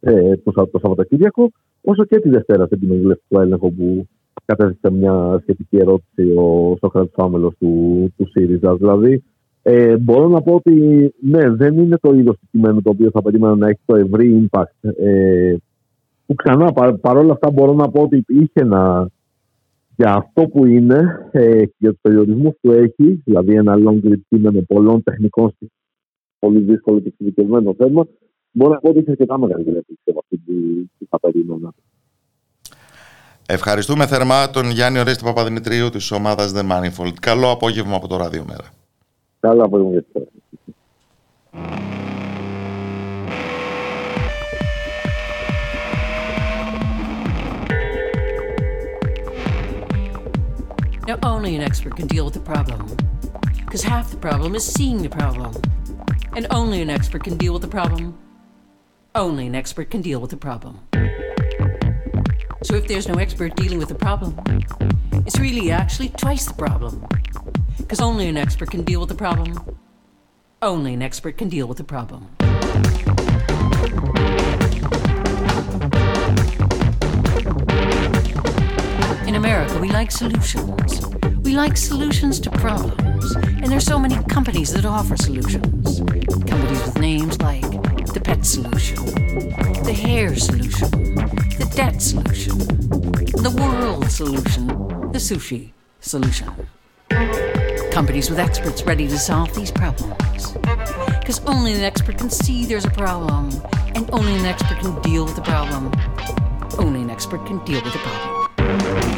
ε, το, το Σαββατοκύριακο, όσο και τη Δευτέρα στην κοινοβουλευτικό έλεγχο που κατέθεσε μια σχετική ερώτηση ο Σοκράτης Φάμελο του, του ΣΥΡΙΖΑ. Δηλαδή, Ε, μπορώ να πω ότι ναι, δεν είναι το είδο του κειμένου το οποίο θα περίμενα να έχει το ευρύ impact. Ε, που ξανά πα, παρόλα αυτά μπορώ να πω ότι είχε ένα για αυτό που είναι ε, για τους περιορισμούς που έχει, δηλαδή ένα long read κείμενο πολλών τεχνικών πολύ δύσκολο και εξειδικευμένο θέμα, μπορώ να πω ότι είχε αρκετά μεγάλη διαφορετική από αυτή που θα περίμενα. Ευχαριστούμε θερμά τον Γιάννη Ορέστη Παπαδημητρίου της ομάδας The Manifold. Καλό απόγευμα από το Ράδιο Μέρα. Καλό απόγευμα για Now, only an expert can deal with the problem. Because half the problem is seeing the problem. And only an expert can deal with the problem. Only an expert can deal with the problem. So if there's no expert dealing with the problem, it's really actually twice the problem. Because only an expert can deal with the problem. Only an expert can deal with the problem. In America, we like solutions. We like solutions to problems. And there's so many companies that offer solutions. The solution, the hair solution, the debt solution, the world solution, the sushi solution. Companies with experts ready to solve these problems. Because only an expert can see there's a problem, and only an expert can deal with the problem. Only an expert can deal with the problem.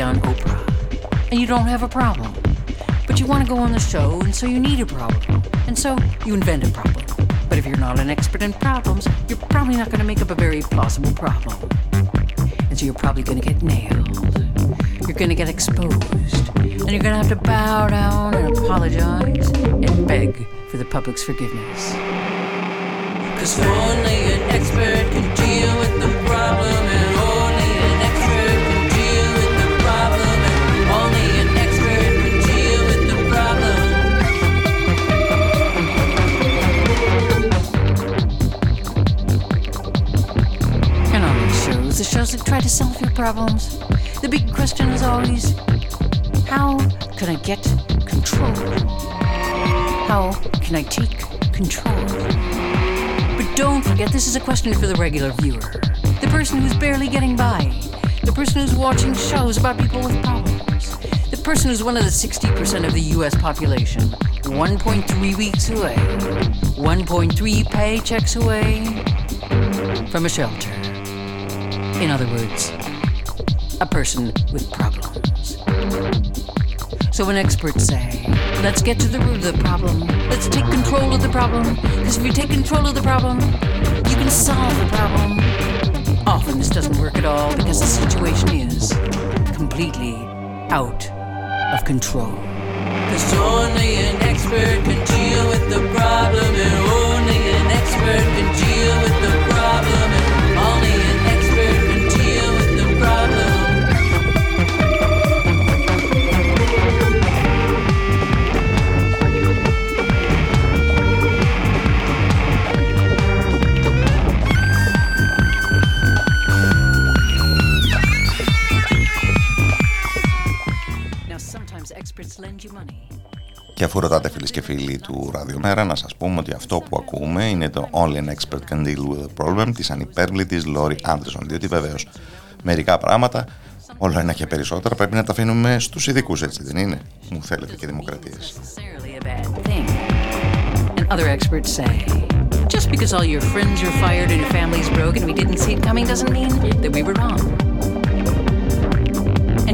On Oprah and you don't have a problem, but you want to go on the show and so you need a problem, and so you invent a problem. But if you're not an expert in problems, you're probably not going to make up a very plausible problem. And so you're probably going to get nailed. You're going to get exposed. And you're going to have to bow down and apologize and beg for the public's forgiveness. Because only an expert can deal with the problem, shows that try to solve your problems, the big question is always how can I get control? How can I take control? But don't forget, this is a question for the regular viewer, the person who's barely getting by, the person who's watching shows about people with problems, the person who's one of the 60% of the US population, 1.3 weeks away, 1.3 paychecks away from a shelter. In other words, a person with problems. So when experts say, let's get to the root of the problem, let's take control of the problem, because if you take control of the problem, you can solve the problem. Often this doesn't work at all because the situation is completely out of control. Because only an expert can deal with the problem, and only an expert can deal with the problem, Και αφού ρωτάτε φίλες και φίλοι του Ραδιομέρα, να σας πούμε ότι αυτό που ακούμε είναι το Only an Expert Can Deal with a Problem της ανυπέρβλητης Λόρι Άντερσον. Διότι βεβαίως μερικά πράγματα, όλο ένα και περισσότερα, πρέπει να τα αφήνουμε στους ειδικούς, έτσι δεν είναι. Μου θέλετε και δημοκρατίες. necessarily a bad thing. And other experts say, just because all your friends are fired and your family's broke and we didn't see it coming doesn't mean that we were wrong.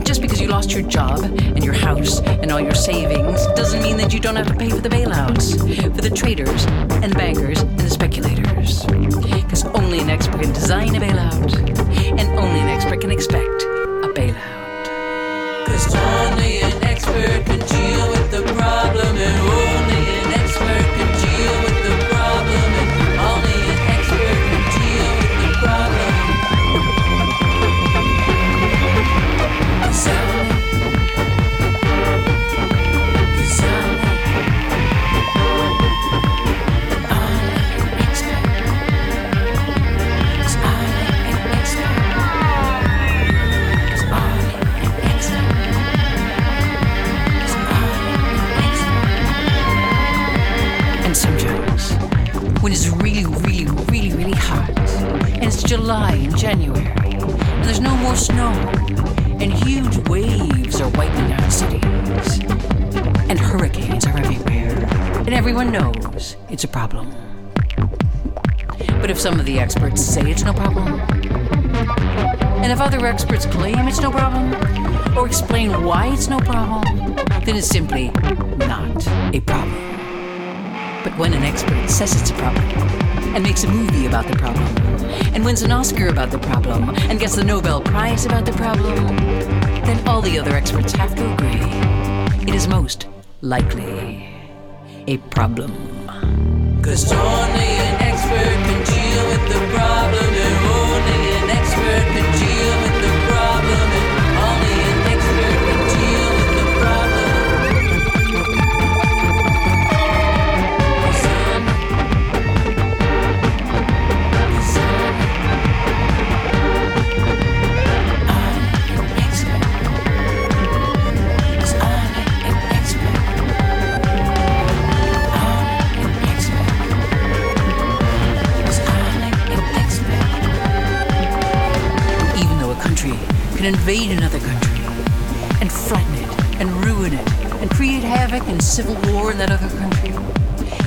Just because you lost your job and your house and all your savings doesn't mean that you don't have to pay for the bailouts, for the traders and the bankers and the speculators. Because only an expert can design a bailout, and only an expert can expect a bailout. Cause only an expert can deal with July and January, and there's no more snow, and huge waves are wiping out cities, and hurricanes are everywhere, and everyone knows it's a problem. But if some of the experts say it's no problem, and if other experts claim it's no problem, or explain why it's no problem, then it's simply not a problem. But when an expert says it's a problem, and makes a movie about the problem, and wins an Oscar about the problem, and gets the Nobel Prize about the problem, then all the other experts have to agree it is most likely a problem. Cause only invade another country and flatten it and ruin it and create havoc and civil war in that other country,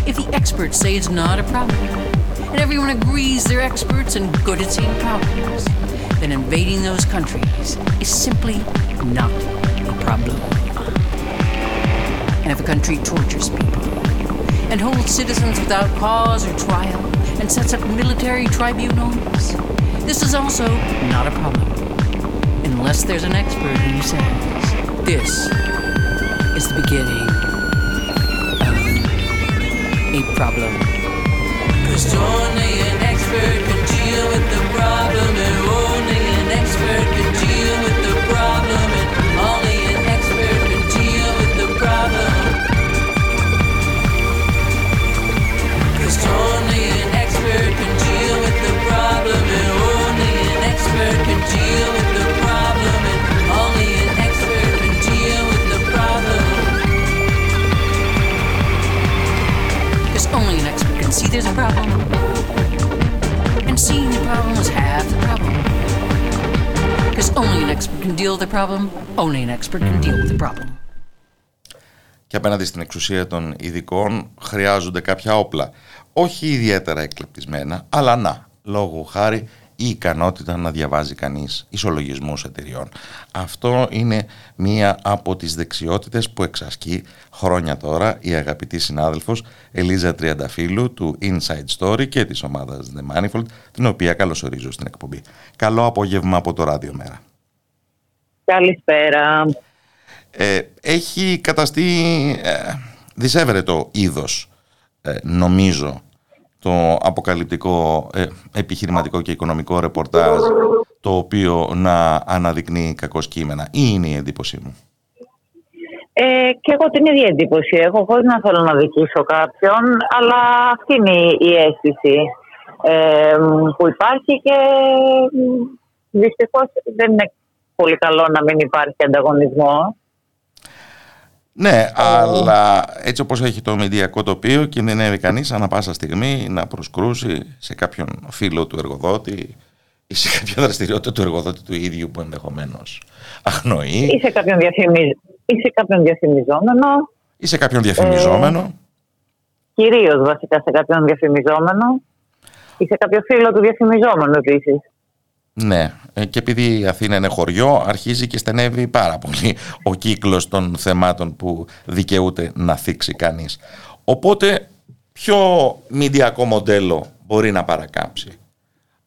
if the experts say it's not a problem and everyone agrees they're experts and good at seeing problems, then invading those countries is simply not a problem. And if a country tortures people and holds citizens without cause or trial and sets up military tribunals, this is also not a problem. Unless there's an expert who says this is the beginning of a problem. Cause only an expert can deal with the problem, and only an expert can deal with the problem, and only an expert can deal with the problem. Cause only an expert can deal with the problem, and only an expert can deal with there's a problem. And seeing the problem is half the problem. Because only an expert can deal with the problem, only an expert can deal with the problem. και απέναντι στην εξουσία των ειδικών χρειάζονται κάποια όπλα. Όχι ιδιαίτερα εκλεπτισμένα, αλλά να, λόγω χάρη η ικανότητα να διαβάζει κανείς ισολογισμούς εταιριών. Αυτό είναι μία από τις δεξιότητες που εξασκεί χρόνια τώρα η αγαπητή συνάδελφος Ελίζα Τριανταφύλου του Inside Story και της ομάδας The Manifold, την οποία καλωσορίζω στην εκπομπή. Καλό απόγευμα από το Ράδιο Μέρα. Καλησπέρα. Ε, έχει καταστεί ε, δυσέβρετο είδος, ε, νομίζω, το αποκαλυπτικό ε, επιχειρηματικό και οικονομικό ρεπορτάζ το οποίο να αναδεικνύει κακό κείμενα. Ή είναι η εντύπωσή μου; Ε, και εγώ την ίδια εντύπωση έχω, χωρίς να θέλω να δικήσω κάποιον, αλλά αυτή είναι η- η αίσθηση ε, που υπάρχει και δυστυχώς δεν είναι πολύ καλό να μην υπάρχει ανταγωνισμός. Ναι, αλλά έτσι όπως έχει το μηντιακό τοπίο κινδυνεύει κανείς ανά πάσα στιγμή να προσκρούσει σε κάποιον φίλο του εργοδότη ή σε κάποια δραστηριότητα του εργοδότη του ίδιου που ενδεχομένως αγνοεί Ή σε κάποιον, διαφημι... ή σε κάποιον διαφημιζόμενο, ή σε κάποιον διαφημιζόμενο. κυρίως βασικά σε κάποιον διαφημιζόμενο, ή σε κάποιο φίλο του διαφημιζόμενου επίσης. Ναι, ε, και επειδή η Αθήνα είναι χωριό, αρχίζει και στενεύει πάρα πολύ ο κύκλος των θεμάτων που δικαιούται να θίξει κανείς. Οπότε, ποιο μηντιακό μοντέλο μπορεί να παρακάμψει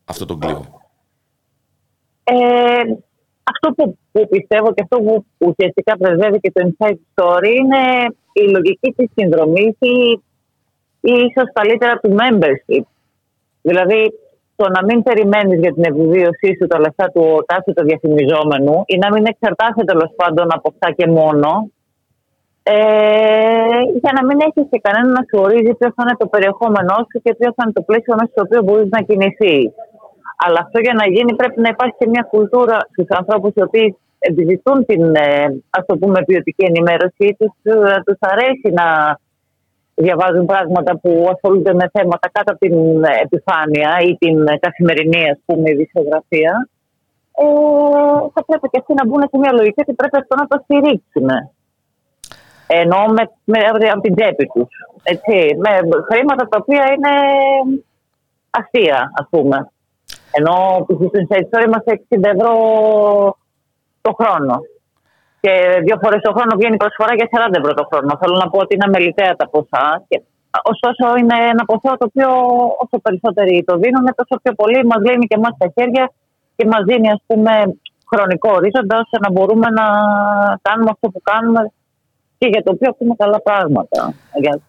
αυτό το κλειό. Ε, αυτό που, που πιστεύω και αυτό που ουσιαστικά πρεσβεύει και το Inside Story είναι η λογική της συνδρομής ή, ή ίσως καλύτερα του membership. Δηλαδή το να μην περιμένεις για την επιβίωσή σου τα λεφτά του κάθε του διαφημιζόμενου ή να μην εξαρτάσαι τέλος πάντων από αυτά και μόνο ε, για να μην έχεις και κανένα να σου ορίζει ποιος θα είναι το περιεχόμενό σου και ποιος θα είναι το πλαίσιο μέσα στο οποίο μπορείς να κινηθείς. Αλλά αυτό για να γίνει πρέπει να υπάρχει και μια κουλτούρα στους ανθρώπους οι οποίοι επιζητούν την ε, ας το πούμε ποιοτική ενημέρωση ή τους, ε, τους αρέσει να, διαβάζουν πράγματα που ασχολούνται με θέματα κάτω από την επιφάνεια ή την καθημερινή ας πούμε ειδησιογραφία ε, θα πρέπει και αυτοί να μπουν σε μια λογική ότι πρέπει αυτό να το στηρίξουν. Ενώ με, με, από την τσέπη τους. Με χρήματα τα οποία είναι αστεία, ας πούμε. Ενώ π.χ. στο Inside Story είμαστε 60 ευρώ το χρόνο. Και δύο φορές το χρόνο βγαίνει προσφορά για 40 ευρώ το χρόνο. Θέλω να πω ότι είναι αμεληταία τα ποσά. Και, ωστόσο, είναι ένα ποσό το οποίο όσο περισσότεροι το δίνουν, τόσο πιο πολύ μας λύνει και εμάς τα χέρια και μας δίνει ας πούμε, χρονικό ορίζοντα ώστε να μπορούμε να κάνουμε αυτό που κάνουμε και για το οποίο ακούμε καλά πράγματα.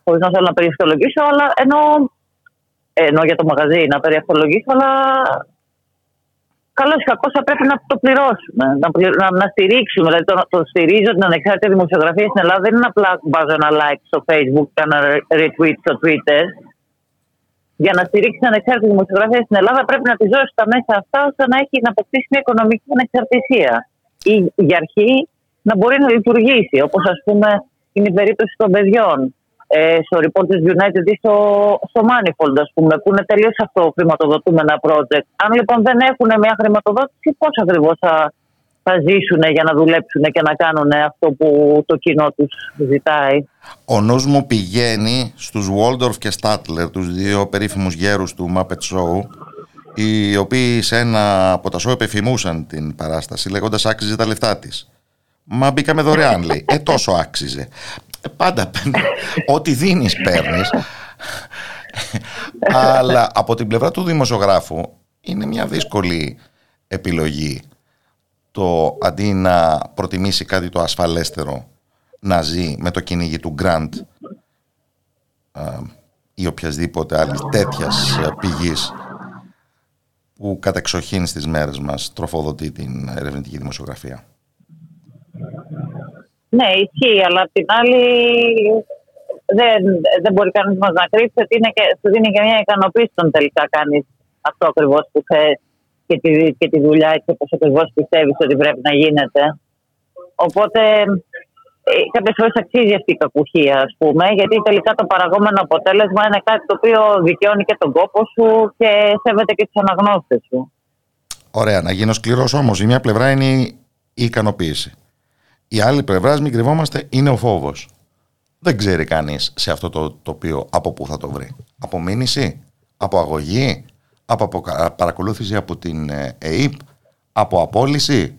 Χωρίς να θέλω να περιευθολογήσω, αλλά ενώ, ενώ για το μαγαζί να περιευθολογήσω, αλλά καλό ή κακό θα πρέπει να το πληρώσουμε, να, να, να στηρίξουμε. Δηλαδή το, το στηρίζω την ανεξάρτητη δημοσιογραφία στην Ελλάδα δεν είναι απλά βάζω ένα like στο Facebook και ένα retweet στο Twitter. Για να στηρίξει την ανεξάρτητη δημοσιογραφία στην Ελλάδα πρέπει να τη δώσει τα μέσα αυτά ώστε να έχει να αποκτήσει μια οικονομική ανεξαρτησία. Ή για αρχή να μπορεί να λειτουργήσει, όπως ας πούμε είναι η περίπτωση των παιδιών ε, στο Reporters United ή στο, στο Manifold, ας πούμε, που είναι τελείω αυτοχρηματοδοτούμενα project. Αν λοιπόν δεν έχουν μια χρηματοδότηση, πώς ακριβώς θα, θα ζήσουν για να δουλέψουν και να κάνουν αυτό που το κοινό τους ζητάει; Ο νους μου πηγαίνει στους Waldorf και Statler, τους δύο περίφημους γέρους του Muppet Show, οι οποίοι σε ένα από τα show επιφημούσαν την παράσταση λέγοντας άξιζε τα λεφτά της. Μα μπήκαμε δωρεάν λέει. Ε τόσο άξιζε. Ε, πάντα ό,τι δίνεις παίρνεις. Αλλά από την πλευρά του δημοσιογράφου είναι μια δύσκολη επιλογή το αντί να προτιμήσει κάτι το ασφαλέστερο να ζει με το κυνήγι του Grant ή οποιασδήποτε άλλη τέτοιας πηγής που κατεξοχήν στις μέρες μας τροφοδοτεί την ερευνητική δημοσιογραφία. Ναι, ισχύει, αλλά απ' την άλλη δεν, δεν μπορεί κανείς μας να κρύψει ότι είναι και, σου δίνει και μια ικανοποίηση όταν τελικά κάνεις αυτό ακριβώς που θες και τη, και τη δουλειά έτσι όπω ακριβώς πιστεύεις ότι πρέπει να γίνεται. Οπότε ε, κάποιες φορές αξίζει αυτή η κακουχία, ας πούμε, γιατί τελικά το παραγόμενο αποτέλεσμα είναι κάτι το οποίο δικαιώνει και τον κόπο σου και σέβεται και τους αναγνώστες σου. Ωραία, να γίνω σκληρός όμως. Η μια πλευρά είναι η ικανοποίηση. Η άλλη πλευράς, μην κρυβόμαστε, είναι ο φόβος. Δεν ξέρει κανείς σε αυτό το τοπίο από πού θα το βρει. Από μήνυση, από αγωγή, από παρακολούθηση από την ε, ΕΕΠ, από απόλυση.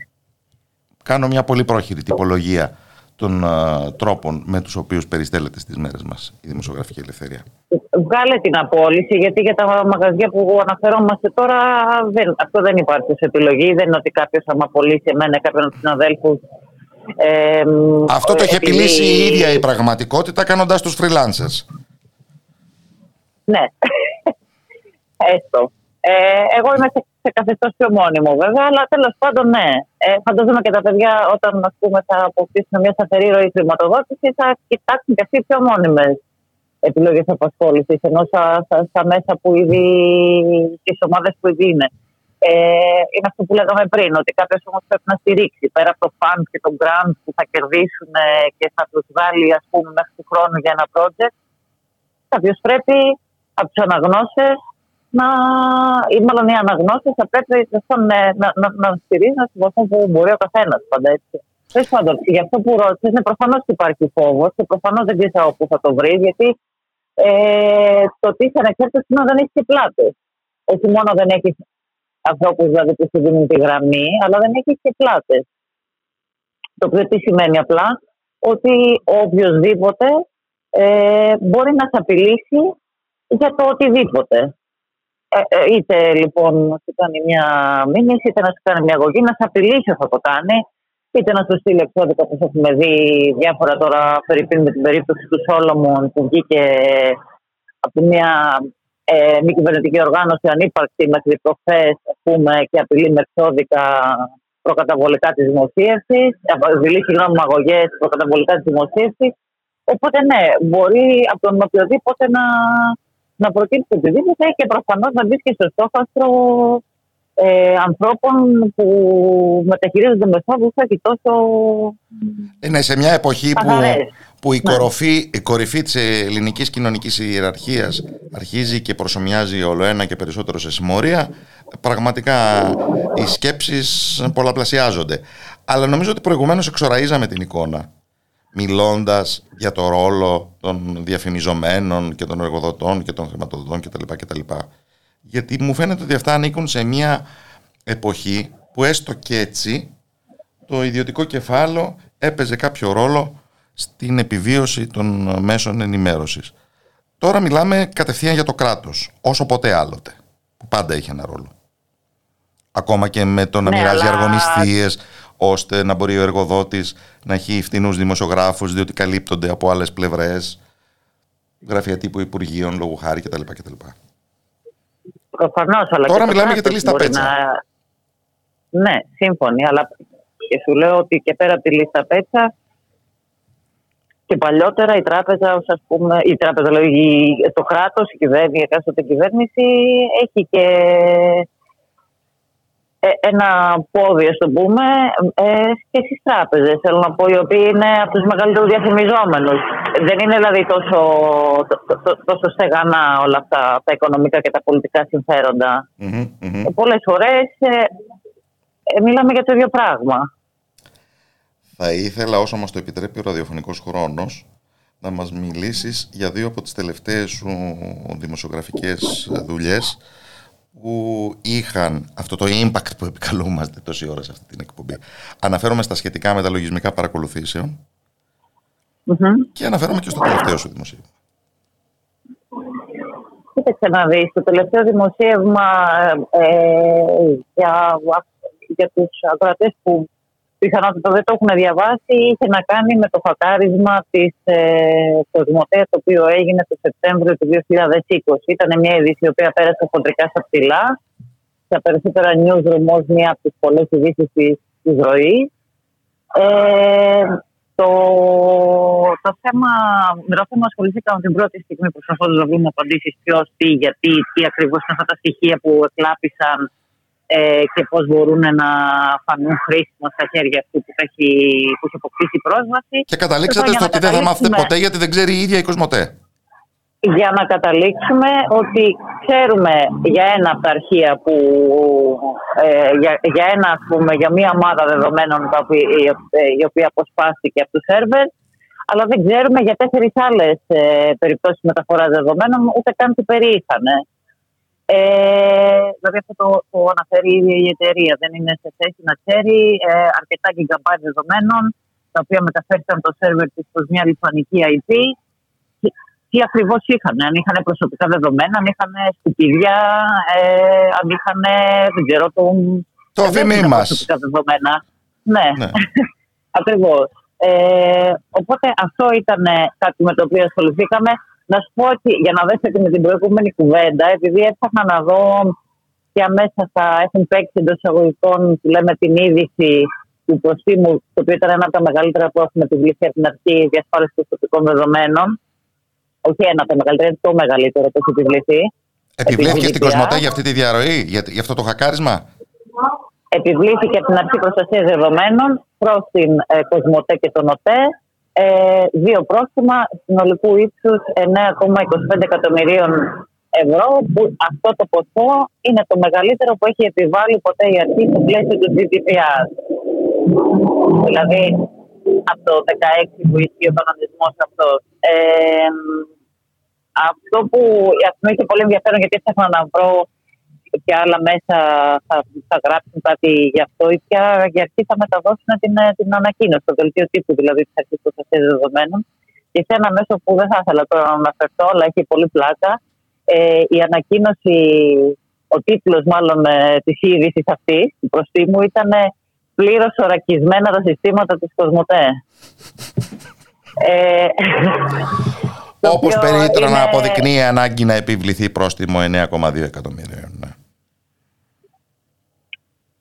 Κάνω μια πολύ πρόχειρη τυπολογία των ε, τρόπων με τους οποίους περιστέλλεται στις μέρες μας η δημοσιογραφική ελευθερία. Βγάλε την απόλυση, γιατί για τα μαγαζιά που αναφερόμαστε τώρα δεν, αυτό δεν υπάρχει σε επιλογή. Δεν είναι ότι κάποιος θα με απολύσει εμένα κάποιον από τους συναδέλφους αυτό το έχει επιλύσει η ίδια η πραγματικότητα κάνοντας τους freelancers. Ναι. Έστω. Ε, εγώ είμαι σε, σε καθεστώς πιο μόνιμο βέβαια, αλλά τέλος πάντων ναι. Ε, φανταζόμαι και τα παιδιά όταν ας πούμε, θα αποκτήσουν μια σταθερή ροή χρηματοδότησης θα κοιτάξουν και αυτοί πιο μόνιμες επιλογές απασχόλησης ενώ στα, στα, μέσα που ήδη, τι ομάδες που ήδη είναι. Ε, είναι αυτό που λέγαμε πριν, ότι κάποιος όμως πρέπει να στηρίξει πέρα από το fund και το grant που θα κερδίσουν ε, και θα τους βάλει ας πούμε, μέχρι του χρόνου για ένα project. Κάποιος πρέπει από τους αναγνώστε να, ή μάλλον οι αναγνώστε θα πρέπει να, να, να, να στηρίζουν στον βαθμό που μπορεί ο καθένας πάντα έτσι. Τέλος πάντων, για αυτό που ρώτησες, είναι προφανώς υπάρχει φόβος και προφανώς δεν ξέρω πού θα το βρει, γιατί ε, το ότι είσαι ανεξάρτητος είναι δεν έχεις και πλάτες. Όχι μόνο δεν έχεις ανθρώπου δηλαδή που σου δίνουν τη γραμμή, αλλά δεν έχεις και πλάτες. Το οποίο τι σημαίνει απλά, ότι οποιοδήποτε ε, μπορεί να σε απειλήσει για το οτιδήποτε. Ε, ε, είτε λοιπόν να σου κάνει μια μήνυση, είτε να σου κάνει μια αγωγή, να σε απειλήσει θα το κάνει, είτε να σου στείλει εξώδικα όπως έχουμε δει διάφορα τώρα περίπου με την περίπτωση του Σόλομον που βγήκε από μια ε, μη κυβερνητική οργάνωση ανύπαρκτη μέχρι προχθέ και απειλή με εξώδικα προκαταβολικά της δημοσίευσης, απειλή συγγνώμη αγωγές προκαταβολικά της δημοσίευσης. Οπότε ναι, μπορεί από τον οποιοδήποτε να, να προκύψει οτιδήποτε και προφανώς να μπει και στο στόχαστρο ε, ανθρώπων που μεταχειρίζονται με φόβου και τόσο. Είναι σε μια εποχή που, που η, κοροφή, η κορυφή της ελληνικής κοινωνικής ιεραρχίας αρχίζει και προσωμιάζει όλο ένα και περισσότερο σε συμμορία, πραγματικά οι σκέψεις πολλαπλασιάζονται. Αλλά νομίζω ότι προηγουμένως εξοραίζαμε την εικόνα μιλώντας για το ρόλο των διαφημιζομένων και των εργοδοτών και των χρηματοδοτών κτλ. κτλ. Γιατί μου φαίνεται ότι αυτά ανήκουν σε μια εποχή που έστω και έτσι το ιδιωτικό κεφάλαιο έπαιζε κάποιο ρόλο στην επιβίωση των μέσων ενημέρωσης. Τώρα μιλάμε κατευθείαν για το κράτος, όσο ποτέ άλλοτε, που πάντα είχε ένα ρόλο. Ακόμα και με το να Ναι, μοιράζει αλλά- αργονιστίες, ώστε να μπορεί ο εργοδότης να έχει φτηνούς δημοσιογράφους, διότι καλύπτονται από άλλες πλευρές, γραφεία τύπου Υπουργείων, λόγου χάρη κτλ. κτλ. Προφανώς, αλλά. Τώρα και το μιλάμε για τη κράτος λίστα μπορεί Πέτσα. να- Ναι, σύμφωνοι, αλλά και σου λέω ότι και πέρα από τη λίστα Πέτσα και παλιότερα η τράπεζα, ως ας πούμε, η τράπεζα, λέω, η- το κράτος, η κυβέρνηση, η εκάστοτε κυβέρνηση έχει και ε, ένα πόδι, ας το πούμε, ε, και στις τράπεζες, θέλω να πω, οι οποίοι είναι από τους μεγαλύτερους διαφημιζόμενους. Δεν είναι δηλαδή τόσο, τό- τό- τόσο στεγανά όλα αυτά τα οικονομικά και τα πολιτικά συμφέροντα. Μμμ, μμμ. Ε, πολλές φορές ε, ε, μιλάμε για το ίδιο πράγμα. Θα ήθελα όσο μας το επιτρέπει ο ραδιοφωνικός χρόνος να μας μιλήσεις για δύο από τις τελευταίες σου δημοσιογραφικές δουλειές που είχαν αυτό το impact που επικαλούμαστε τόση ώρα σε αυτή την εκπομπή. Αναφέρομαι στα σχετικά με τα λογισμικά παρακολουθήσεων Μμμ. και αναφέρομαι και στο τελευταίο σου δημοσίευμα. Κοίταξε να δεις, το τελευταίο δημοσίευμα ε, για, για τους ακροατές που πιθανότητα δεν το έχουν διαβάσει είχε να κάνει με το χακάρισμα της ε, Κοσμοτέ το οποίο έγινε το Σεπτέμβριο του 2020. Ήταν μια είδηση η οποία πέρασε χοντρικά στα ψηλά στα περισσότερα newsroom ως μια από τις πολλές ειδήσεις της, της ροής. Ε, το, το θέμα, με το θέμα ασχοληθήκαμε την πρώτη στιγμή προσπαθώντα να βρούμε απαντήσεις ποιος, τι, γιατί, τι ακριβώς είναι αυτά τα στοιχεία που εκλάπησαν ε, και πώς μπορούν να φανούν χρήσιμα στα χέρια αυτού που έχει, που έχει αποκτήσει πρόσβαση. Και καταλήξατε Λοιπόν, στο για ότι να δεν θα μάθετε καταλήξουμε- ποτέ γιατί δεν ξέρει η ίδια η Κοσμοτέ. για να καταλήξουμε ότι ξέρουμε για ένα από τα αρχεία που ε, για, για ένα ας πούμε για μία ομάδα δεδομένων τα οποία, η, η οποία αποσπάστηκε από το σερβερ αλλά δεν ξέρουμε για τέσσερις άλλες ε, περιπτώσεις μεταφοράς δεδομένων ούτε καν τι περιείχανε. Ε, δηλαδή αυτό το, το αναφέρει η ίδια η εταιρεία. Δεν είναι σε θέση να ξέρει ε, αρκετά gigabyte δεδομένων τα οποία μεταφέρθηκαν από το σερβερ της προς μια λιθουανική IP τι ακριβώς είχαν. Αν είχαν προσωπικά δεδομένα, αν είχαν σκουπίδια, ε, αν είχαν. δεν ξέρω, το. Το δεν βήμι έχουν μας. Προσωπικά δεδομένα. Ναι, Ναι. ακριβώς. Ε, οπότε αυτό ήταν κάτι με το οποίο ασχοληθήκαμε. Να σου πω ότι για να δέσετε και με την προηγούμενη κουβέντα, επειδή έψαχνα να δω ποια μέσα θα έχουν παίξει εντός εισαγωγικών, που λέμε την είδηση του προστίμου, το οποίο ήταν ένα από τα μεγαλύτερα που έχουμε επιβληθεί από την αρχή διασφάλιση προσωπικών δεδομένων όχι ένα από τα μεγαλύτερα, είναι το μεγαλύτερο που έχει επιβληθεί. Επιβλήθηκε στην GDPR. Κοσμοτέ για αυτή τη διαρροή, για, για αυτό το χακάρισμα; Επιβλήθηκε από την αρχή προστασία δεδομένων προς την ε, Κοσμοτέ και τον ΟΤΕ ε, δύο πρόστιμα συνολικού ύψους 9,25 εκατομμυρίων ευρώ, που αυτό το ποσό είναι το μεγαλύτερο που έχει επιβάλει ποτέ η αρχή στο πλαίσιο του GDPR. Δηλαδή, από το 2016 που ισχύει ο κανονισμός αυτός. Ε, αυτό που ας πούμε είχε πολύ ενδιαφέρον γιατί έψαχνα να βρω και άλλα μέσα θα, θα γράψουν κάτι γι' αυτό ή πια για αρχή θα μεταδώσουν την, ε, την ανακοίνωση, το δελτίο τύπου δηλαδή της αρχής προστασία δεδομένων. Και σε ένα μέσο που δεν θα ήθελα τώρα να αναφερθώ, αλλά έχει πολύ πλάκα, ε, η ανακοίνωση, ο τίτλος μάλλον ε, της είδησης αυτής του προστίμου ήταν πλήρως ορακισμένα τα συστήματα της Κοσμοτέ. ε, το Όπως οποίο περίτρανα είναι- αποδεικνύει η ανάγκη να επιβληθεί πρόστιμο 9,2 εκατομμυρίων.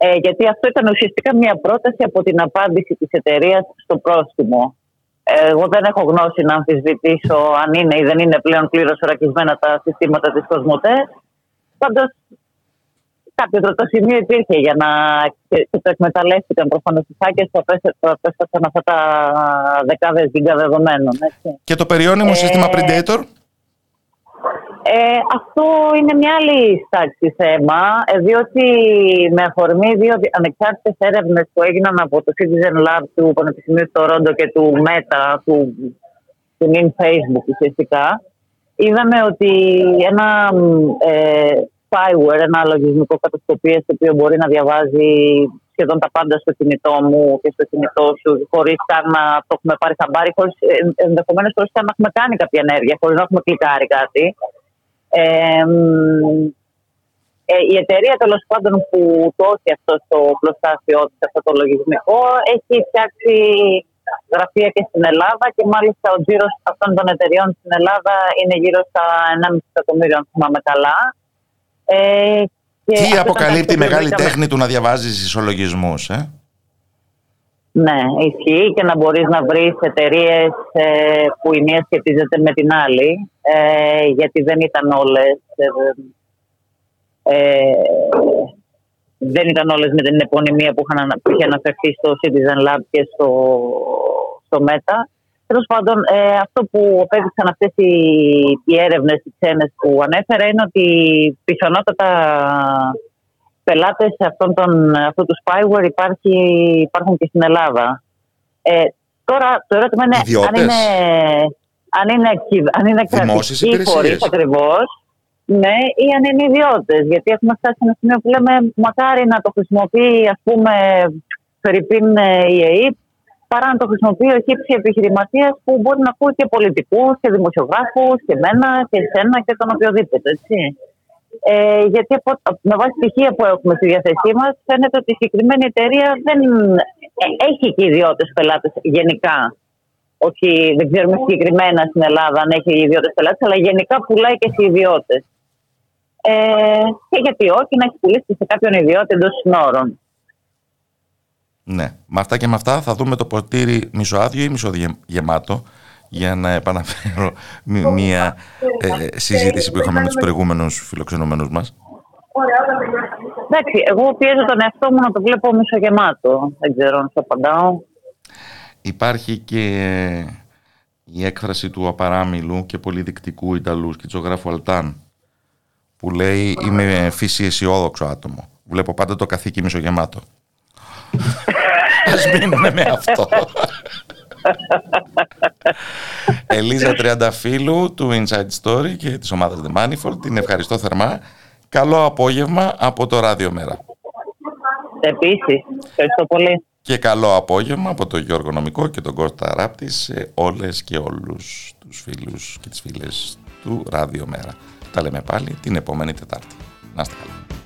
Ναι. Ε, γιατί αυτό ήταν ουσιαστικά μια πρόταση από την απάντηση της εταιρείας στο πρόστιμο. Ε, εγώ δεν έχω γνώση να αμφισβητήσω αν είναι ή δεν είναι πλέον πλήρως ορακισμένα τα συστήματα της Κοσμοτέ. Πάντως κάποιο τρόπο σημείο υπήρχε για να και και το εκμεταλλεύτηκαν προφανώς οι hackers που απέστασαν αυτά τα δεκάδες γίγκα δεδομένων. Έτσι. Και το περιώνυμο Ε, σύστημα Predator; Ε, αυτό είναι μια άλλη στάξη θέμα, ε, διότι με αφορμή δύο δι- ανεξάρτητες έρευνες που έγιναν από το Citizen Lab του Πανεπιστημίου στο Ρόντο και του Meta, του, του νυν Facebook ουσιαστικά, είδαμε ότι ένα μ, ε, spyware, ένα λογισμικό κατασκοπίας το οποίο μπορεί να διαβάζει σχεδόν τα πάντα στο κινητό μου και στο κινητό σου, χωρίς καν να το έχουμε πάρει χαμπάρι, χωρίς, ενδεχομένως χωρίς καν να έχουμε κάνει κάποια ενέργεια, χωρίς να έχουμε κλικάρει κάτι. Ε, μ, ε, η εταιρεία τέλος πάντων που το έχει αυτό στο πλωστάσιο της, αυτό το λογισμικό, έχει φτιάξει γραφεία και στην Ελλάδα και μάλιστα ο τζίρος αυτών των εταιριών στην Ελλάδα είναι γύρω στα 1,5 εκατομμύριο, αν θυμάμαι καλά. Ε, και αυτό Τι ήταν αποκαλύπτει κάτι η που μεγάλη βρήκαμε- τέχνη του να διαβάζεις ισολογισμούς, ε; Ναι, ισχύει και να μπορείς να βρεις εταιρείες που η μία σχετίζεται με την άλλη, ε, γιατί δεν ήταν όλες ε, ε, δεν ήταν όλες με την επωνυμία που, είχαν, ανα- που είχε αναφερθεί στο Citizen Lab και στο, στο Meta. Τέλος πάντων, ε, αυτό που απέδειξαν αυτές οι, οι έρευνες, οι ξένες που ανέφερα, είναι ότι πιθανότατα πελάτες αυτού του spyware υπάρχει, υπάρχουν και στην Ελλάδα. Ε, τώρα το ερώτημα είναι αν Ιδιώτες; είναι, αν είναι, κυ- αν είναι Δημόσιες κρατικοί υπηρεσίες. φορείς ακριβώς, ναι, ή αν είναι ιδιώτες. Γιατί έχουμε φτάσει σε ένα σημείο που λέμε μακάρι να το χρησιμοποιεί, ας πούμε, Φερρυπίν ε, η ΕΕΠ, παρά να το χρησιμοποιεί ο χύψη επιχειρηματίας που μπορεί να ακούει και πολιτικούς και δημοσιογράφους και εμένα και εσένα και τον οποιοδήποτε. Έτσι. Ε, γιατί από, με βάση στοιχεία που έχουμε στη διάθεσή μας, φαίνεται ότι η συγκεκριμένη εταιρεία δεν ε, έχει και ιδιώτες πελάτες γενικά. Όχι, δεν ξέρουμε συγκεκριμένα στην Ελλάδα αν έχει ιδιώτες πελάτες, αλλά γενικά πουλάει και σε ιδιώτες. Ε, και γιατί όχι να έχει πουλήσει σε κάποιον ιδιώτη εντός συνόρων. Ναι. Με αυτά και με αυτά θα δούμε το ποτήρι μισοάδιο ή μισογεμάτο για να επαναφέρω μ- μία ε, συζήτηση που είχαμε με τους προηγούμενους φιλοξενούμενους μας. Εντάξει, εγώ πιέζω τον εαυτό μου να το βλέπω μισογεμάτο. Δεν ξέρω αν σου απαντάω. Υπάρχει και η έκφραση του απαράμιλου και πολύ δικτικού Ιταλού σκητσογράφου Αλτάν που λέει είμαι φύση αισιόδοξο άτομο. Βλέπω πάντα το καθήκη μισογεμάτο. Ας μείνουμε με αυτό. Ελίζα Τριανταφύλου του Inside Story και της ομάδας The Manifold. Την ευχαριστώ θερμά. Καλό απόγευμα από το Ράδιο Μέρα. Επίσης. Ευχαριστώ πολύ. Και καλό απόγευμα από τον Γιώργο Νομικό και τον Κώστα Ράπτη σε όλες και όλους τους φίλους και τις φίλες του Ράδιο Μέρα. Τα λέμε πάλι την επόμενη Τετάρτη. Να είστε καλά.